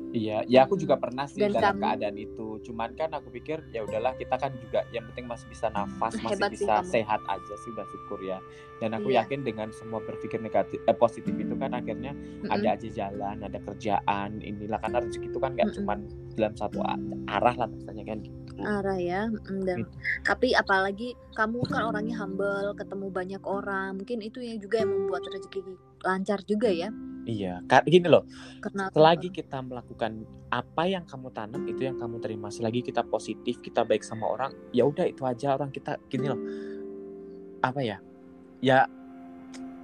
Speaker 2: Iya, ya aku juga
Speaker 1: Hmm.
Speaker 2: pernah sih
Speaker 1: Dan
Speaker 2: dalam
Speaker 1: kamu-
Speaker 2: keadaan itu. Cuman kan aku pikir ya udahlah kita kan juga yang penting masih bisa nafas, masih
Speaker 1: sih
Speaker 2: bisa
Speaker 1: kamu.
Speaker 2: sehat aja sih udah syukur ya. Dan aku
Speaker 1: Iya.
Speaker 2: yakin dengan semua berpikir negatif eh, positif itu kan akhirnya
Speaker 1: Mm-mm.
Speaker 2: ada aja jalan, ada kerjaan, inilah karena rezeki itu kan nggak
Speaker 1: Mm-mm.
Speaker 2: cuman dalam satu arah lah misalnya kan gitu.
Speaker 1: Arah ya mm, dan
Speaker 2: Gitu.
Speaker 1: tapi apalagi kamu kan orangnya humble ketemu banyak orang mungkin itu yang juga yang membuat rezeki lancar juga ya
Speaker 2: Iya, gini loh.
Speaker 1: karena
Speaker 2: Selagi kita melakukan apa yang kamu tanam itu yang kamu terima. Selagi kita positif, kita baik sama orang, ya udah itu aja orang kita gini loh. Apa ya? Ya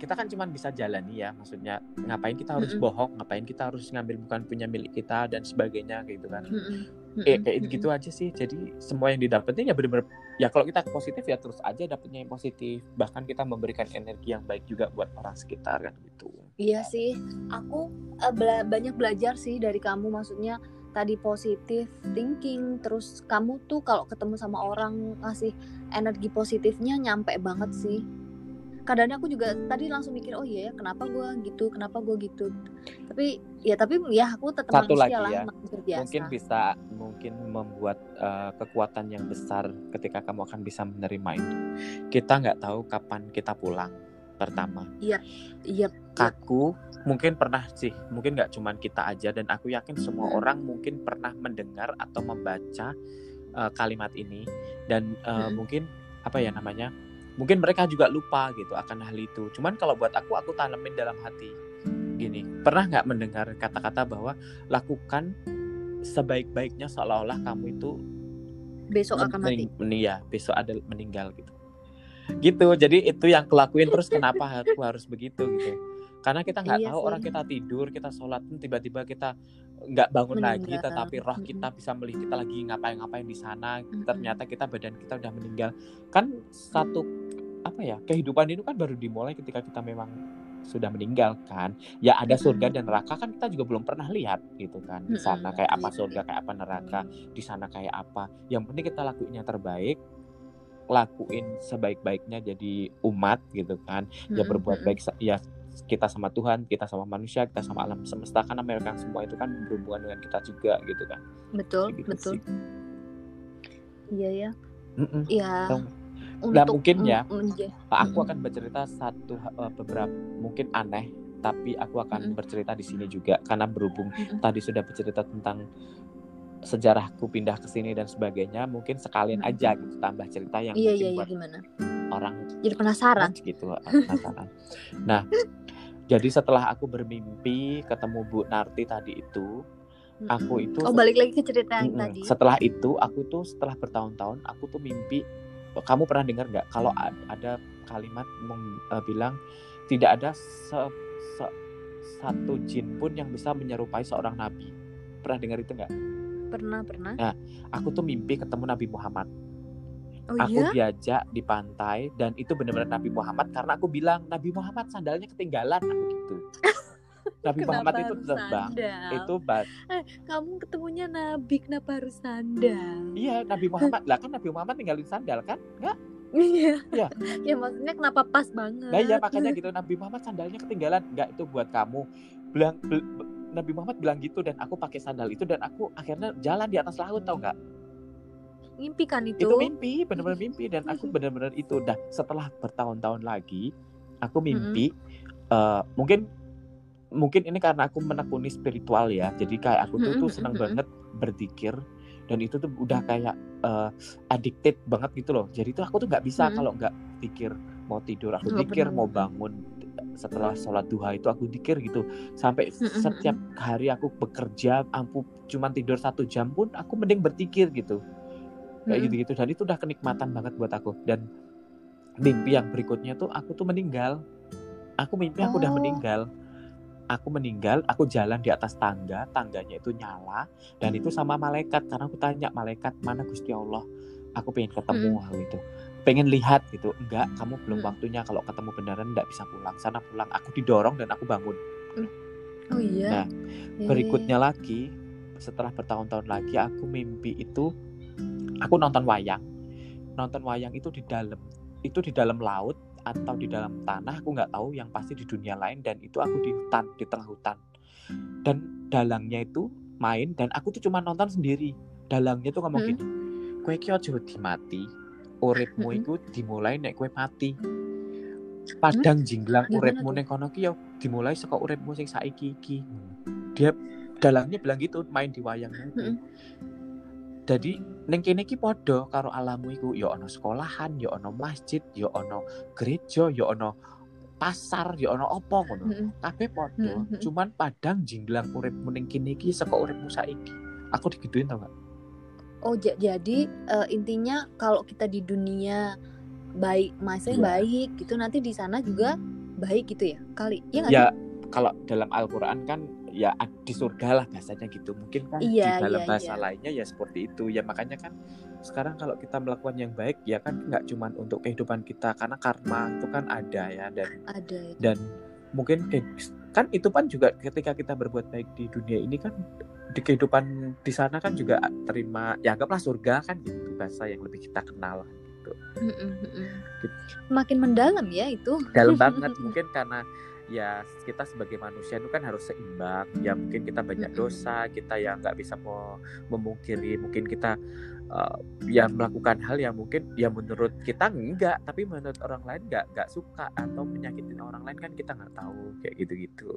Speaker 2: kita kan cuma bisa jalani ya, maksudnya ngapain kita harus
Speaker 1: Mm-mm.
Speaker 2: bohong, ngapain kita harus ngambil bukan punya milik kita dan sebagainya gitu kan.
Speaker 1: Mm-mm.
Speaker 2: Eh, kayak gitu aja sih. Jadi semua yang didapetin ya bener-bener ya kalau kita positif ya terus aja dapetnya yang positif. Bahkan kita memberikan energi yang baik juga buat orang sekitar kan gitu.
Speaker 1: iya sih aku eh, bela- banyak belajar sih dari kamu maksudnya tadi positif thinking terus kamu tuh kalau ketemu sama orang ngasih energi positifnya nyampe banget sih kadang aku juga tadi langsung mikir oh iya ya kenapa gue gitu kenapa gue gitu? Tapi ya tapi ya aku tetap
Speaker 2: Satu lagi
Speaker 1: lah
Speaker 2: ya,
Speaker 1: biasa.
Speaker 2: Mungkin bisa mungkin membuat uh, kekuatan yang besar ketika kamu akan bisa menerima itu. Kita nggak tahu kapan kita pulang pertama.
Speaker 1: Iya
Speaker 2: kaku mungkin pernah sih mungkin nggak cuman kita aja dan aku yakin semua
Speaker 1: Hmm.
Speaker 2: orang mungkin pernah mendengar atau membaca uh, kalimat ini. Dan uh,
Speaker 1: Hmm.
Speaker 2: mungkin apa ya namanya mungkin mereka juga lupa gitu akan hal itu. Cuman kalau buat aku aku tanemin dalam hati. Gini pernah nggak mendengar kata-kata bahwa lakukan sebaik-baiknya seolah-olah kamu itu
Speaker 1: besok akan mati.
Speaker 2: ya besok ada meninggal gitu. Gitu jadi itu yang kelakuin terus kenapa aku harus begitu gitu. Karena kita nggak
Speaker 1: Iya
Speaker 2: tahu
Speaker 1: sih.
Speaker 2: orang kita tidur kita sholat tiba-tiba kita nggak bangun lagi
Speaker 1: Meninggal.
Speaker 2: tetapi roh kita bisa melihat kita lagi ngapain-ngapain di sana. Ternyata kita badan kita udah meninggal. Kan satu apa ya kehidupan itu kan baru dimulai ketika kita memang sudah meninggal kan. Ya ada surga dan neraka kan kita juga belum pernah lihat gitu kan di sana. Kayak apa surga kayak apa neraka di sana kayak apa. Yang penting kita lakuin yang terbaik lakuin sebaik-baiknya jadi umat gitu kan. Ya berbuat baik ya kita sama Tuhan kita sama manusia kita sama alam semesta karena mereka semua itu kan berhubungan dengan kita juga gitu kan
Speaker 1: betul
Speaker 2: gitu
Speaker 1: betul
Speaker 2: sih.
Speaker 1: iya ya ya
Speaker 2: Dong.
Speaker 1: untuk
Speaker 2: Nah, mungkin ya,
Speaker 1: mm, menje-
Speaker 2: aku
Speaker 1: Mm-mm.
Speaker 2: akan bercerita satu uh, beberapa mungkin aneh tapi aku akan
Speaker 1: Mm-mm.
Speaker 2: bercerita di sini juga karena berhubung
Speaker 1: Mm-mm.
Speaker 2: tadi sudah bercerita tentang sejarahku pindah ke sini dan sebagainya mungkin sekalian
Speaker 1: Mm-mm.
Speaker 2: aja gitu tambah cerita yang
Speaker 1: iya
Speaker 2: mungkin
Speaker 1: iya iya
Speaker 2: buat
Speaker 1: gimana
Speaker 2: orang
Speaker 1: jadi penasaran
Speaker 2: gitu uh, penasaran. nah jadi setelah aku bermimpi ketemu Bu Narti tadi itu aku itu
Speaker 1: oh balik lagi ke cerita yang tadi
Speaker 2: Setelah itu aku tuh setelah bertahun-tahun aku tuh mimpi kamu pernah dengar nggak kalau ada kalimat meng- eh, bilang tidak ada se- se- satu jin pun yang bisa menyerupai seorang nabi. Pernah dengar itu nggak?
Speaker 1: pernah pernah
Speaker 2: Nah, Aku tuh mimpi ketemu Nabi Muhammad.
Speaker 1: Oh
Speaker 2: aku
Speaker 1: iya
Speaker 2: diajak di pantai dan itu benar-benar Nabi Muhammad karena aku bilang Nabi Muhammad sandalnya ketinggalan aku gitu. Nabi Muhammad itu terbang.
Speaker 1: sandal?
Speaker 2: Itu ba-
Speaker 1: kamu ketemunya nabi kenapa harus sandal
Speaker 2: iya Nabi Muhammad lah kan Nabi Muhammad tinggalin sandal kan? Nggak?
Speaker 1: iya
Speaker 2: Iya.
Speaker 1: ya maksudnya kenapa pas banget
Speaker 2: Nah ya makanya gitu Nabi Muhammad sandalnya ketinggalan nggak itu buat kamu bilang bel- be- Nabi Muhammad bilang gitu dan aku pakai sandal itu dan aku akhirnya jalan di atas laut tau nggak
Speaker 1: mimpi kan itu,
Speaker 2: itu. mimpi benar-benar mimpi. Dan aku benar-benar itu. Dah setelah bertahun-tahun lagi aku mimpi eh, mungkin mungkin ini karena aku menekuni spiritual ya. Jadi kayak aku tuh, tuh
Speaker 1: Mm-mm,
Speaker 2: senang banget berzikir dan itu tuh udah kayak eh, addicted banget gitu loh. Jadi tuh aku tuh nggak bisa
Speaker 1: Mm-mm.
Speaker 2: kalau nggak pikir mau tidur aku pikir mau bangun setelah sholat duha itu aku dikir gitu. Sampai setiap hari aku bekerja ampu cuman tidur satu jam pun aku mending berpikir gitu kayak
Speaker 1: Mm-mm.
Speaker 2: gitu-gitu. Dan itu udah kenikmatan banget buat aku. Dan mimpi yang berikutnya tuh aku tuh meninggal. Aku mimpi aku udah
Speaker 1: Oh.
Speaker 2: meninggal. Aku meninggal aku jalan di atas tangga. Tangganya itu nyala. Dan itu sama malaikat. Karena aku tanya malaikat mana gusti allah? Aku pengen ketemu hal itu. Pengen lihat gitu enggak kamu belum
Speaker 1: Mm.
Speaker 2: waktunya. Kalau ketemu beneran enggak bisa pulang. Sana pulang. Aku didorong dan aku bangun.
Speaker 1: Oh iya.
Speaker 2: Nah,
Speaker 1: Eh,
Speaker 2: berikutnya lagi setelah bertahun-tahun lagi aku mimpi itu aku nonton wayang nonton wayang itu di dalam itu di dalam laut atau di dalam tanah aku nggak tahu yang pasti di dunia lain dan itu aku di hutan di tengah hutan dan dalangnya itu main dan aku tuh cuma nonton sendiri dalangnya tuh ngomong
Speaker 1: Hmm.
Speaker 2: gini kue kyo aja dimati uripmu
Speaker 1: Mm-mm.
Speaker 2: itu dimulai nek kue mati padang jinglang
Speaker 1: Gimana
Speaker 2: uripmu
Speaker 1: tuh?
Speaker 2: ning kono ki yo dimulai saka uripmu sing saiki iki dia dalangnya bilang gitu main di wayangnya
Speaker 1: Mm-mm.
Speaker 2: jadi neng kene iki padha karo alammu iku ya ana sekolahan ya ana masjid ya ana gereja ya ana pasar ya ana apa ngono
Speaker 1: Mm-mm.
Speaker 2: kabeh padha
Speaker 1: Mm-mm.
Speaker 2: cuman padang jinglang uripmu ning kene iki saka uripmu saiki aku digituin tau gak
Speaker 1: Oh ja- jadi eh, intinya kalau kita di dunia baik, maksudnya
Speaker 2: Iya.
Speaker 1: baik gitu nanti di sana juga baik gitu ya kali. Iya
Speaker 2: ya
Speaker 1: sih?
Speaker 2: kalau dalam Al-Quran kan ya di surga lah bahasanya gitu mungkin kan
Speaker 1: Iya,
Speaker 2: di dalam
Speaker 1: iya,
Speaker 2: bahasa
Speaker 1: iya.
Speaker 2: lainnya ya seperti itu ya makanya kan sekarang kalau kita melakukan yang baik ya kan nggak cuman untuk kehidupan kita karena karma itu kan ada ya dan
Speaker 1: Ada ya.
Speaker 2: dan mungkin kan itu kan juga ketika kita berbuat baik di dunia ini kan di kehidupan di sana kan juga terima ya anggaplah surga kan gitu bahasa yang lebih kita kenal
Speaker 1: Mm-mm, mm-mm.
Speaker 2: Gitu.
Speaker 1: Makin mendalam ya itu.
Speaker 2: dalam banget mungkin karena ya kita sebagai manusia itu kan harus seimbang. Ya mungkin kita banyak dosa kita ya nggak bisa mau memungkiri. Mungkin kita uh, ya melakukan hal yang mungkin ya menurut kita enggak tapi menurut orang lain nggak nggak suka atau menyakitin orang lain kan kita nggak tahu kayak gitu-gitu.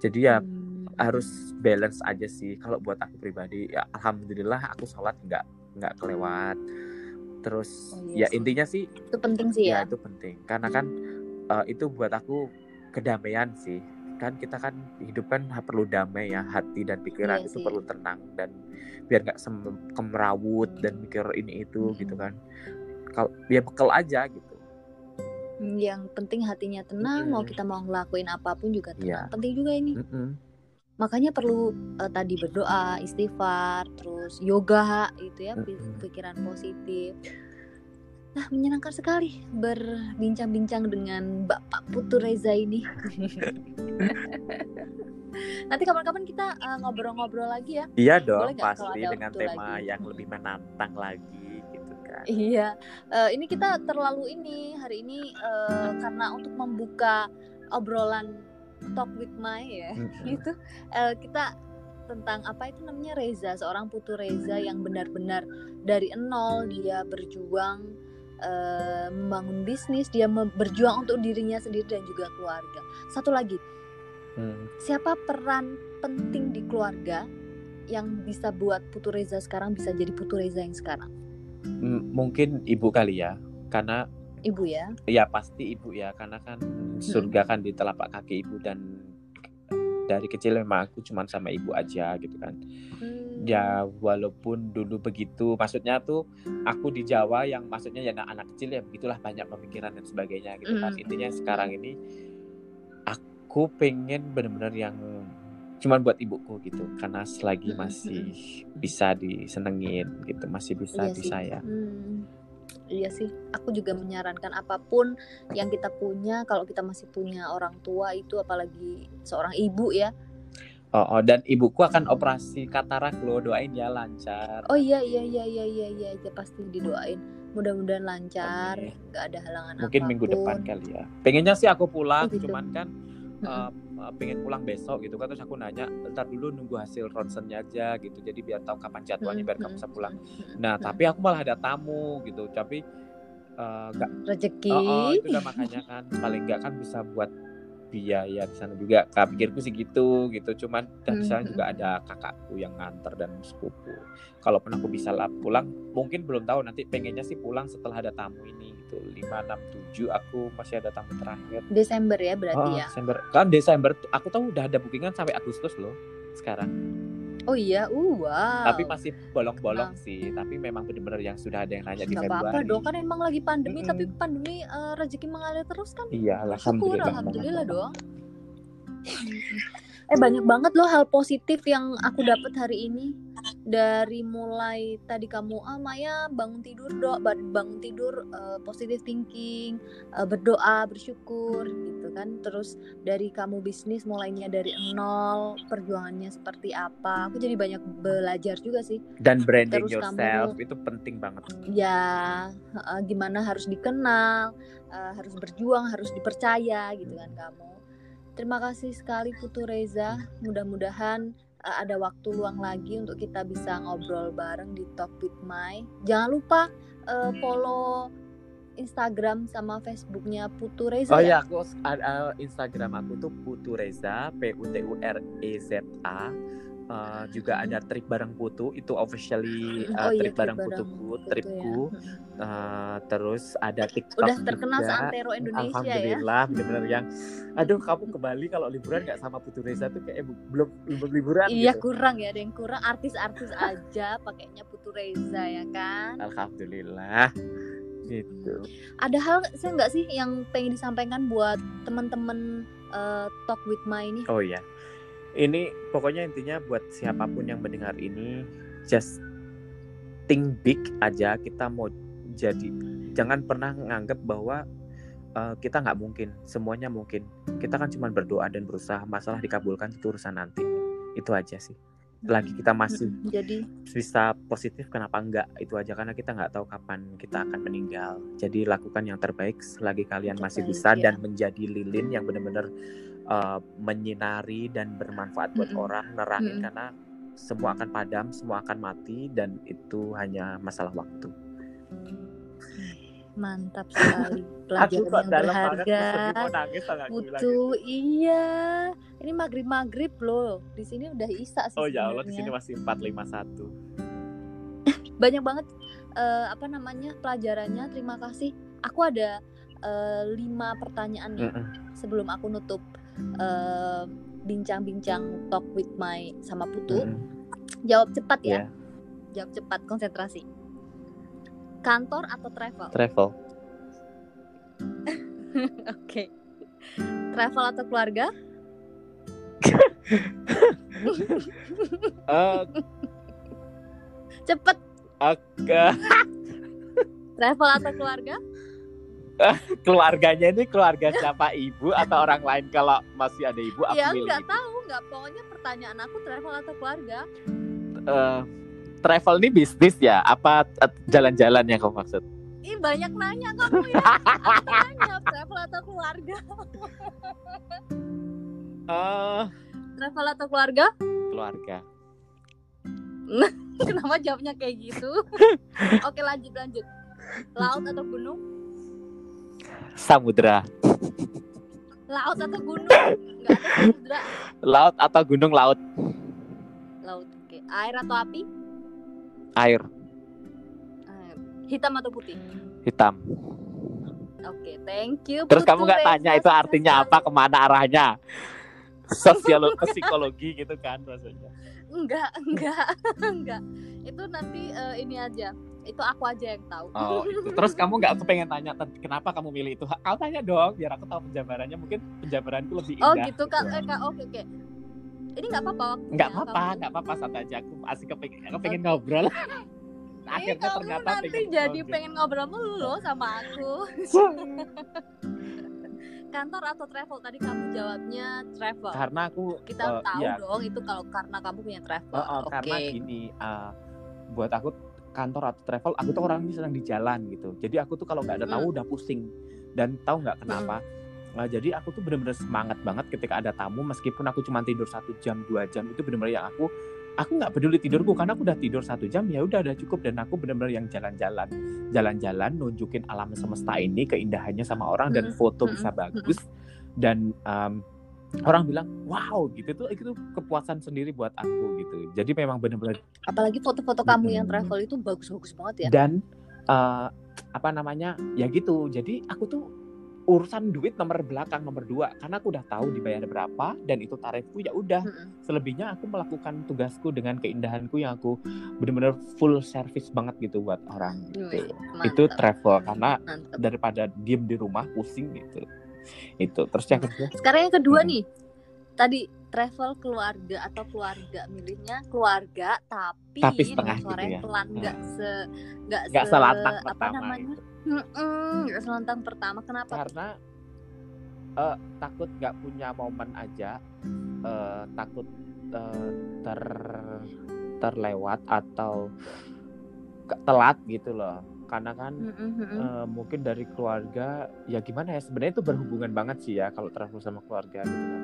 Speaker 2: Jadi ya
Speaker 1: Hmm.
Speaker 2: harus balance aja sih. Kalau buat aku pribadi ya alhamdulillah aku sholat nggak nggak kelewat. Terus
Speaker 1: Oh, iya
Speaker 2: ya
Speaker 1: sih.
Speaker 2: intinya sih
Speaker 1: Itu penting sih
Speaker 2: ya
Speaker 1: ya.
Speaker 2: itu penting. Karena kan eh, itu buat aku kedamaian sih kan kita kan hidup kan perlu damai ya hati dan pikiran
Speaker 1: Iya
Speaker 2: itu
Speaker 1: sih.
Speaker 2: perlu tenang dan biar nggak kemerawut dan mikir ini itu
Speaker 1: Mm-mm.
Speaker 2: gitu kan kalau dia bekal aja gitu
Speaker 1: Hmm, Yang penting hatinya tenang, mau
Speaker 2: Mm-mm.
Speaker 1: kita mau ngelakuin apa pun
Speaker 2: juga
Speaker 1: tenang. Penting juga ini.
Speaker 2: Mm-mm.
Speaker 1: Makanya perlu eh, tadi berdoa, istighfar, terus yoga gitu ya, pi-
Speaker 2: Mm-mm.
Speaker 1: pikiran positif. Nah, menyenangkan sekali berbincang-bincang dengan Bapak Putu Reza ini. Nanti kapan-kapan kita uh, ngobrol-ngobrol lagi ya.
Speaker 2: Iya dong,
Speaker 1: Boleh
Speaker 2: pasti dengan tema
Speaker 1: lagi?
Speaker 2: yang lebih menantang lagi gitu kan.
Speaker 1: Iya, Eh, ini kita terlalu ini hari ini eh, karena untuk membuka obrolan talk with my ya, itu eh, kita tentang apa itu namanya Reza, seorang putu Reza yang benar-benar dari nol dia berjuang eh, membangun bisnis, dia berjuang untuk dirinya sendiri dan juga keluarga. Satu lagi,
Speaker 2: Hmm.
Speaker 1: siapa peran penting di keluarga yang bisa buat putu Reza sekarang bisa jadi putu Reza yang sekarang?
Speaker 2: M- mungkin ibu kali ya, karena
Speaker 1: Ibu ya.
Speaker 2: ya pasti ibu ya, karena kan surga kan di telapak kaki ibu dan dari kecil memang aku cuma sama ibu aja gitu kan.
Speaker 1: Hmm.
Speaker 2: Ya walaupun dulu begitu, maksudnya tuh aku di Jawa yang maksudnya ya anak, anak kecil ya begitulah banyak pemikiran dan sebagainya gitu kan.
Speaker 1: Mm.
Speaker 2: Intinya sekarang ini aku pengen bener-bener yang cuman buat ibuku gitu, karena selagi
Speaker 1: Mm,
Speaker 2: masih bisa disenengin gitu, masih bisa
Speaker 1: Iya
Speaker 2: disayang.
Speaker 1: Hmm, iya sih. Aku juga menyarankan apa pun yang kita punya, kalau kita masih punya orang tua itu, apalagi seorang ibu ya.
Speaker 2: Oh, oh, dan ibuku akan operasi katarak loh, doain ya lancar.
Speaker 1: Oh iya iya iya iya iya iya, iya, pasti didoain. Mudah-mudahan lancar, nggak ada halangan
Speaker 2: Mungkin minggu depan
Speaker 1: apa pun.
Speaker 2: kali ya. Pengennya sih aku pulang,
Speaker 1: gitu.
Speaker 2: cuman kan uh, pengen pulang besok gitu kan terus aku nanya ntar dulu nunggu hasil ronsennya aja gitu. Jadi biar tahu kapan jadwalnya biar kamu bisa pulang. Nah tapi aku malah ada tamu gitu tapi uh,
Speaker 1: rezeki.
Speaker 2: oh, oh, itu udah makanya kan paling nggak kan bisa buat biaya di sana juga. Kak pikirku sih gitu gitu. Cuman dan di sana
Speaker 1: Hmm,
Speaker 2: juga ada kakakku yang nganter dan sepupu. Kalaupun aku bisa lah pulang mungkin belum tahu nanti pengennya sih pulang setelah ada tamu ini gitu lima enam tujuh aku masih ada tamu terakhir
Speaker 1: Desember ya berarti
Speaker 2: Oh,
Speaker 1: ya.
Speaker 2: Desember. Kan Desember aku tahu udah ada bookingan sampai Agustus loh sekarang.
Speaker 1: Oh iya, uh, wow.
Speaker 2: Tapi masih bolong-bolong sih. Tapi memang benar-benar yang sudah ada yang nanya di Februari.
Speaker 1: apa-apa dong kan emang lagi pandemi
Speaker 2: Mm-mm.
Speaker 1: tapi pandemi eh, rezeki mengalir terus kan
Speaker 2: Iya,
Speaker 1: syukur
Speaker 2: alhamdulillah.
Speaker 1: alhamdulillah
Speaker 2: banget.
Speaker 1: dong eh banyak banget loh hal positif yang aku dapat hari ini dari mulai tadi kamu ah Maya bangun tidur doa bangun tidur eh, positive thinking eh, berdoa bersyukur gitu kan. Terus dari kamu bisnis mulainya dari nol perjuangannya seperti apa? Aku jadi banyak belajar juga sih.
Speaker 2: Dan branding
Speaker 1: Terus
Speaker 2: yourself
Speaker 1: kamu-
Speaker 2: itu penting banget.
Speaker 1: ya eh, gimana harus dikenal eh, harus berjuang harus dipercaya gitu kan kamu. Terima kasih sekali Putu Reza. Mudah-mudahan eh, ada waktu luang lagi untuk kita bisa ngobrol bareng di Talk with My jangan lupa eh, follow Instagram sama Facebooknya Putu Reza
Speaker 2: Oh
Speaker 1: ya?
Speaker 2: ya, aku ada Instagram aku tuh Putu Reza, P U T U R E Z A. Uh, juga ada trip bareng Putu itu officially uh,
Speaker 1: oh iya
Speaker 2: trip bareng
Speaker 1: trip
Speaker 2: Putuku,
Speaker 1: Putu
Speaker 2: tripku.
Speaker 1: ya.
Speaker 2: Uh, terus ada TikTok
Speaker 1: udah terkenal
Speaker 2: juga.
Speaker 1: seantero Indonesia ya
Speaker 2: Alhamdulillah bener-bener yang aduh kamu ke Bali kalau liburan nggak sama Putu Reza tuh kayak belum belum liburan
Speaker 1: Iya
Speaker 2: gitu.
Speaker 1: kurang ya, ada yang kurang artis-artis aja pakainya Putu Reza ya kan.
Speaker 2: Alhamdulillah gitu.
Speaker 1: Ada hal saya nggak sih yang pengen disampaikan buat teman-teman eh, Talk with My ini?
Speaker 2: Oh iya. Ini pokoknya intinya buat siapa pun yang mendengar ini just think big aja. Kita mau jadi jangan pernah nganggap bahwa uh, kita nggak mungkin. Semuanya mungkin. Kita kan cuma berdoa dan berusaha. Masalah dikabulkan itu urusan nanti. Itu aja sih. Lagi kita masih
Speaker 1: Jadi
Speaker 2: bisa positif kenapa enggak? Itu aja. Karena kita nggak tahu kapan kita akan meninggal. Jadi lakukan yang terbaik selagi kalian masih
Speaker 1: Terbaik,
Speaker 2: bisa
Speaker 1: ya.
Speaker 2: dan menjadi lilin yang benar-benar uh, menyinari dan bermanfaat buat
Speaker 1: Mm-mm.
Speaker 2: orang nerangin
Speaker 1: Mm-mm.
Speaker 2: karena semua akan padam semua akan mati dan itu hanya masalah waktu
Speaker 1: mantap sekali pelajaran yang berharga.
Speaker 2: nangis
Speaker 1: Putu, iya. Ini maghrib maghrib loh. Di sini udah isa sih.
Speaker 2: oh ya Allah di sini masih 451
Speaker 1: banyak banget eh, apa namanya pelajarannya. Terima kasih. Aku ada eh, lima pertanyaan nih
Speaker 2: Mm-mm.
Speaker 1: sebelum aku nutup eh, bincang-bincang talk with my sama Putu.
Speaker 2: Mm-mm.
Speaker 1: Jawab cepat ya.
Speaker 2: Iya.
Speaker 1: Jawab cepat, konsentrasi. Kantor atau travel?
Speaker 2: travel
Speaker 1: Oke. Travel atau keluarga?
Speaker 2: Eh,
Speaker 1: Cepet. Travel atau keluarga?
Speaker 2: Keluarganya ini keluarga siapa? Ibu atau orang lain? Kalau masih ada ibu aku
Speaker 1: ya nggak tahu nggak. Pokoknya pertanyaan aku travel atau keluarga.
Speaker 2: Eh, travel ini bisnis ya? Apa eh, jalan-jalan yang kamu maksud?
Speaker 1: ih banyak nanya kamu ya. Aku nanya travel atau keluarga.
Speaker 2: Eh,
Speaker 1: travel atau keluarga?
Speaker 2: Keluarga.
Speaker 1: kenapa jawabnya kayak gitu? Oke lanjut lanjut. Laut atau gunung
Speaker 2: Samudra.
Speaker 1: laut atau gunung nggak ada samudra
Speaker 2: Laut atau gunung laut?
Speaker 1: laut oke air atau api
Speaker 2: Air
Speaker 1: Air. hitam atau putih
Speaker 2: hitam.
Speaker 1: oke thank you
Speaker 2: Terus kamu nggak tanya itu artinya apa, ke mana arahnya? Sosiologi, psikologi gitu kan maksudnya.
Speaker 1: enggak enggak enggak itu nanti eh, ini aja itu aku aja yang tahu
Speaker 2: Oh, itu. Terus kamu nggak kepengen tanya "Tet, kenapa kamu milih itu? Kau tanya dong, biar aku tahu penjabarannya. Mungkin penjabaranku lebih indah.
Speaker 1: oh gitu kan eh, Kak, oke oke ini nggak apa-apa
Speaker 2: Nggak apa-apa, nggak apa-apa santai aja. Aku asik kepengen, aku pengen ngobrol. Akhirnya
Speaker 1: kamu
Speaker 2: ternyata
Speaker 1: nanti
Speaker 2: pengen
Speaker 1: jadi
Speaker 2: ngobrol.
Speaker 1: pengen ngobrol mulu sama aku kantor atau travel tadi kamu jawabnya travel
Speaker 2: Karena aku
Speaker 1: kita
Speaker 2: eh,
Speaker 1: tahu
Speaker 2: iya,
Speaker 1: dong itu kalau karena kamu punya travel
Speaker 2: eh, eh,
Speaker 1: oke
Speaker 2: karena gini, eh, buat aku kantor atau travel, aku tuh orangnya sedang di jalan gitu. Jadi aku tuh kalau nggak ada tamu udah pusing. Dan tahu nggak kenapa? Nah, jadi aku tuh bener-bener semangat banget ketika ada tamu meskipun aku cuma tidur satu jam dua jam itu bener-bener yang aku aku nggak peduli tidurku karena aku udah tidur satu jam ya udah udah cukup. Dan aku bener-bener yang jalan-jalan jalan-jalan nunjukin alam semesta ini keindahannya sama orang dan foto bisa bagus. Dan um, orang bilang wow gitu. Tuh itu kepuasan sendiri buat aku gitu. Jadi memang bener-bener
Speaker 1: apalagi foto-foto kamu yang
Speaker 2: Mm-mm.
Speaker 1: travel itu bagus-bagus banget ya.
Speaker 2: Dan eh, apa namanya ya gitu. Jadi aku tuh urusan duit nomor belakang nomor dua. Karena aku udah tahu dibayar berapa dan itu tarifku ya udah.
Speaker 1: Mm-mm.
Speaker 2: selebihnya aku melakukan tugasku dengan keindahanku yang aku bener-bener full service banget gitu buat orang gitu.
Speaker 1: Wih,
Speaker 2: itu travel. Karena
Speaker 1: Mantap.
Speaker 2: daripada diem di rumah pusing gitu itu. Terus yang kedua?
Speaker 1: Sekarang yang kedua
Speaker 2: Mm.
Speaker 1: nih. Tadi travel keluarga atau keluarga milihnya keluarga tapi,
Speaker 2: Tapi setengah gitu ya.
Speaker 1: pelan. Nggak se nggak
Speaker 2: nggak
Speaker 1: se-
Speaker 2: selantang
Speaker 1: apa
Speaker 2: pertama
Speaker 1: namanya?
Speaker 2: gitu.
Speaker 1: Nggak selantang pertama. Kenapa?
Speaker 2: Karena eh, takut nggak punya momen aja eh, takut eh, ter terlewat atau telat gitu loh karena kan
Speaker 1: Mm-mm, mm-mm.
Speaker 2: eh, mungkin dari keluarga ya gimana ya sebenarnya itu berhubungan banget sih ya kalau travel sama keluarga gitu kan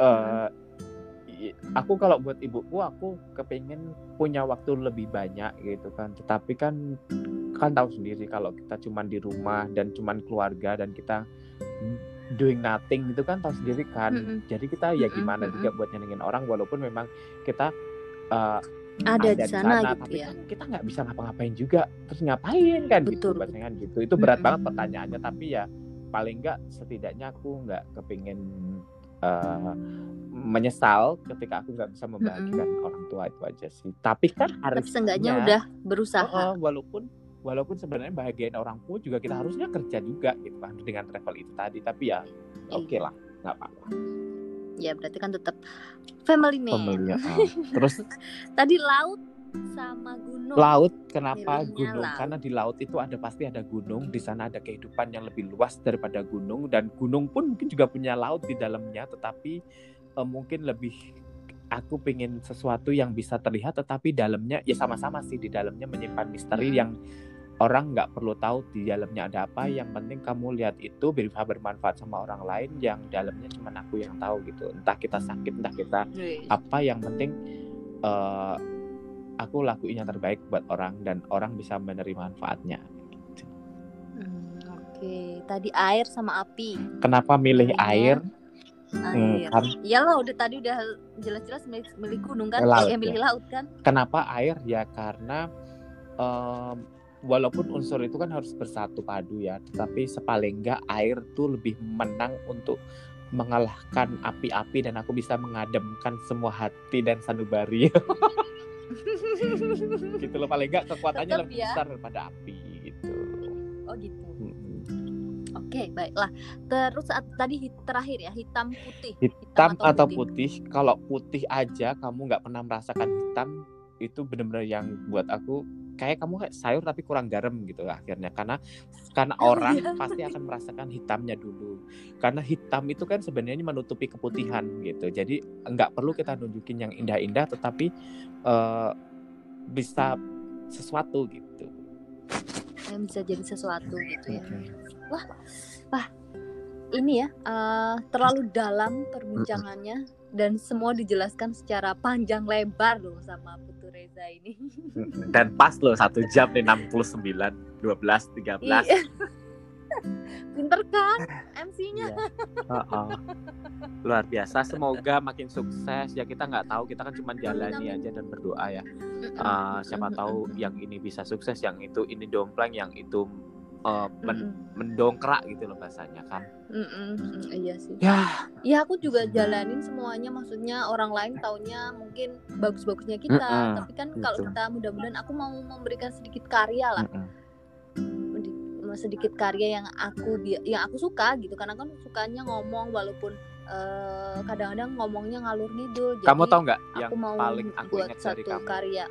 Speaker 2: Eh, i- aku kalau buat ibuku aku kepengen punya waktu lebih banyak gitu kan tetapi kan kan tahu sendiri kalau kita cuman di rumah dan cuman keluarga dan kita doing nothing itu kan tahu sendiri kan
Speaker 1: Mm-mm.
Speaker 2: jadi kita ya gimana
Speaker 1: mm-mm.
Speaker 2: juga buat nyenengin orang walaupun memang kita eh,
Speaker 1: ada di sana, gitu
Speaker 2: tapi
Speaker 1: ya.
Speaker 2: kan kita nggak bisa ngapa-ngapain juga. Terus ngapain kan gitu
Speaker 1: Betul,
Speaker 2: bahasanya kan gitu. Itu berat
Speaker 1: Mm-mm.
Speaker 2: banget pertanyaannya. Tapi ya paling nggak setidaknya aku nggak kepingin eh, menyesal ketika aku nggak bisa membahagiakan orang tua itu aja sih. Tapi kan
Speaker 1: tapi seenggaknya udah berusaha.
Speaker 2: Heeh, walaupun walaupun sebenarnya bahagiain orang tua juga kita harusnya kerja juga gitu kan dengan travel itu tadi. Tapi ya oke
Speaker 1: Iya.
Speaker 2: lah nggak apa-apa
Speaker 1: ya berarti kan tetap family man.
Speaker 2: Pembelinya, ah. terus?
Speaker 1: Tadi laut sama gunung.
Speaker 2: Laut kenapa gunung?
Speaker 1: laut.
Speaker 2: karena di laut itu ada pasti ada gunung. Di sana ada kehidupan yang lebih luas daripada gunung. Dan gunung pun mungkin juga punya laut di dalamnya. Tetapi eh, mungkin lebih aku pengen sesuatu yang bisa terlihat. Tetapi dalamnya ya sama-sama sih. Di dalamnya menyimpan misteri
Speaker 1: Mm.
Speaker 2: yang orang nggak perlu tahu di dalamnya ada apa yang penting kamu lihat itu bisa bermanfaat sama orang lain yang dalamnya cuma aku yang tahu gitu. Entah kita sakit entah kita
Speaker 1: Wih,
Speaker 2: apa yang penting eh, aku lakuin yang terbaik buat orang dan orang bisa menerima manfaatnya. gitu.
Speaker 1: hmm, oke. Tadi air sama api.
Speaker 2: Kenapa milih
Speaker 1: Milihnya
Speaker 2: air? Hmm,
Speaker 1: air.
Speaker 2: kan-
Speaker 1: udah tadi udah jelas-jelas milih, gunung kan?
Speaker 2: Laut,
Speaker 1: eh, milih laut kan?
Speaker 2: Kenapa air? Ya karena em, walaupun unsur itu kan harus bersatu padu ya, tetapi sepaling enggak air tuh lebih menang untuk mengalahkan api-api dan aku bisa mengademkan semua hati dan sanubari gitu loh paling enggak kekuatannya
Speaker 1: Tetep
Speaker 2: lebih
Speaker 1: ya.
Speaker 2: besar daripada api gitu.
Speaker 1: oh gitu
Speaker 2: Mm-mm.
Speaker 1: oke baiklah terus saat tadi terakhir ya hitam putih
Speaker 2: hitam atau putih kalau putih aja kamu nggak pernah merasakan hitam itu benar-benar yang buat aku kayak kamu kayak sayur tapi kurang garam gitu akhirnya. Karena karena
Speaker 1: Oh,
Speaker 2: orang
Speaker 1: iya.
Speaker 2: pasti akan merasakan hitamnya dulu. Karena hitam itu kan sebenarnya menutupi keputihan gitu. Jadi nggak perlu kita nunjukin yang indah-indah tetapi eh, bisa sesuatu gitu.
Speaker 1: Yang bisa jadi sesuatu gitu ya.
Speaker 2: Oke.
Speaker 1: ini ya eh, terlalu dalam perbincangannya dan semua dijelaskan secara panjang lebar loh sama Putu Reza ini
Speaker 2: dan pas loh satu jam nih 69 12 13
Speaker 1: Iya. pinter kan MC-nya
Speaker 2: Iya. Heeh. luar biasa semoga makin sukses ya kita nggak tahu kita kan cuma jalani aja dan berdoa ya. Ah, siapa tahu yang ini bisa sukses yang itu ini dompleng yang itu eh, men-
Speaker 1: Mm-mm.
Speaker 2: mendongkrak gitu loh bahasanya kan
Speaker 1: Mm-mm. Mm, iya sih
Speaker 2: ya
Speaker 1: ya aku juga jalanin semuanya maksudnya orang lain taunya mungkin bagus-bagusnya kita
Speaker 2: Mm-mm,
Speaker 1: tapi kan kalau
Speaker 2: gitu.
Speaker 1: kita mudah-mudahan aku mau memberikan sedikit karya lah
Speaker 2: mm-mm.
Speaker 1: Di- sedikit karya yang aku yang aku suka gitu karena kan sukanya ngomong walaupun eh, kadang-kadang ngomongnya ngalur ngidul jadi
Speaker 2: kamu tahu nggak yang
Speaker 1: aku mau
Speaker 2: paling aku
Speaker 1: buat
Speaker 2: ingat dari
Speaker 1: satu
Speaker 2: kamu
Speaker 1: karya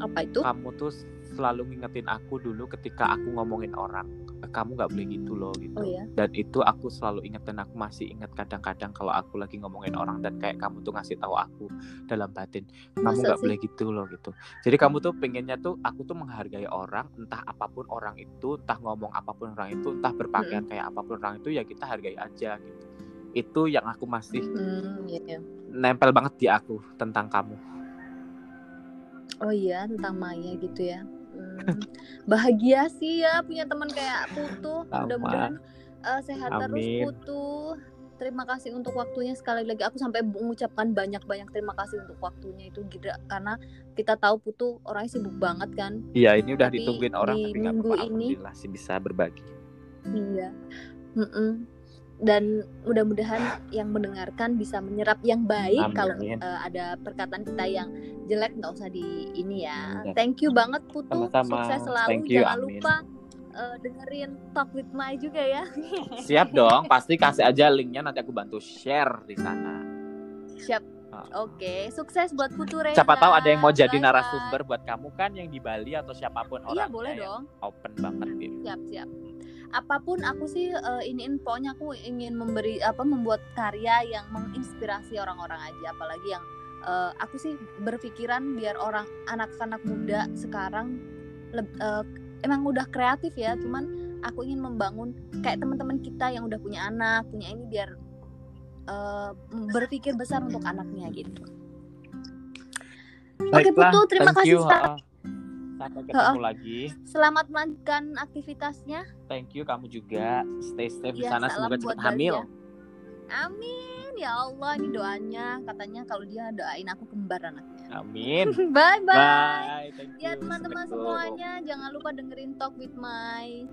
Speaker 1: apa itu
Speaker 2: kamu tuh selalu ngingetin aku dulu ketika aku ngomongin orang "Eh, kamu nggak boleh gitu loh gitu.
Speaker 1: Oh ya
Speaker 2: dan itu aku selalu ingat dan aku masih ingat kadang-kadang kalau aku lagi ngomongin orang dan kayak kamu tuh ngasih tahu aku dalam batin kamu nggak boleh gitu loh gitu. Jadi kamu tuh pengennya tuh aku tuh menghargai orang entah apa pun orang itu entah ngomong apa pun orang itu entah berpakaian kayak apa pun orang itu ya kita hargai aja gitu. Itu yang aku masih
Speaker 1: Hmm, iya, iya.
Speaker 2: nempel banget di aku tentang kamu.
Speaker 1: Oh iya tentang Maya gitu ya? Hmm, bahagia sih ya punya teman kayak Putu. Mudah-mudahan eh, sehat terus
Speaker 2: Amin.
Speaker 1: Putu. Terima kasih untuk waktunya sekali lagi. Aku sampai mengucapkan banyak-banyak terima kasih untuk waktunya itu gila karena kita tahu Putu orangnya sibuk banget kan.
Speaker 2: Iya ini udah
Speaker 1: Tapi
Speaker 2: ditungguin orang
Speaker 1: di
Speaker 2: tapi
Speaker 1: minggu
Speaker 2: apa-apa.
Speaker 1: ini-
Speaker 2: alhamdulillah sih bisa berbagi.
Speaker 1: Iya. Mm-mm. Dan mudah-mudahan yang mendengarkan bisa menyerap yang baik
Speaker 2: Amin.
Speaker 1: kalau eh, ada perkataan kita yang jelek nggak usah di ini ya.
Speaker 2: Iya.
Speaker 1: thank you banget Putu.
Speaker 2: Sama-sama.
Speaker 1: sukses selalu.
Speaker 2: Thank you,
Speaker 1: jangan
Speaker 2: amin.
Speaker 1: lupa eh, dengerin Talk with Mai juga ya.
Speaker 2: Siap dong pasti kasih aja linknya nanti aku bantu share di sana.
Speaker 1: Siap.
Speaker 2: Ah.
Speaker 1: oke sukses buat Putu Reza.
Speaker 2: Siapa tahu ada yang mau jadi narasumber buat kamu kan yang di Bali atau siapa pun orang
Speaker 1: iya boleh dong.
Speaker 2: Open banget gitu.
Speaker 1: Siap siap apa pun aku sih eh, iniin pokoknya aku ingin memberi apa membuat karya yang menginspirasi orang-orang aja. Apalagi yang eh, aku sih berpikiran biar orang anak-anak muda sekarang eh, emang udah kreatif ya. Cuman aku ingin membangun kayak teman-teman kita yang udah punya anak punya ini biar eh, berpikir besar untuk anaknya gitu. Oke, Putu, terima
Speaker 2: thank
Speaker 1: kasih
Speaker 2: you,
Speaker 1: sekali.
Speaker 2: Sampai ketemu lagi.
Speaker 1: Selamat melanjutkan aktivitasnya.
Speaker 2: Thank you kamu juga. Stay safe di
Speaker 1: Iya,
Speaker 2: sana. semoga cepat hamil.
Speaker 1: Ya. Amin. Ya Allah ini doanya. Katanya kalau dia doain aku kembar anaknya.
Speaker 2: amin.
Speaker 1: Bye bye.
Speaker 2: bye thank you.
Speaker 1: Ya teman-teman semuanya. Jangan lupa dengerin Talk with My.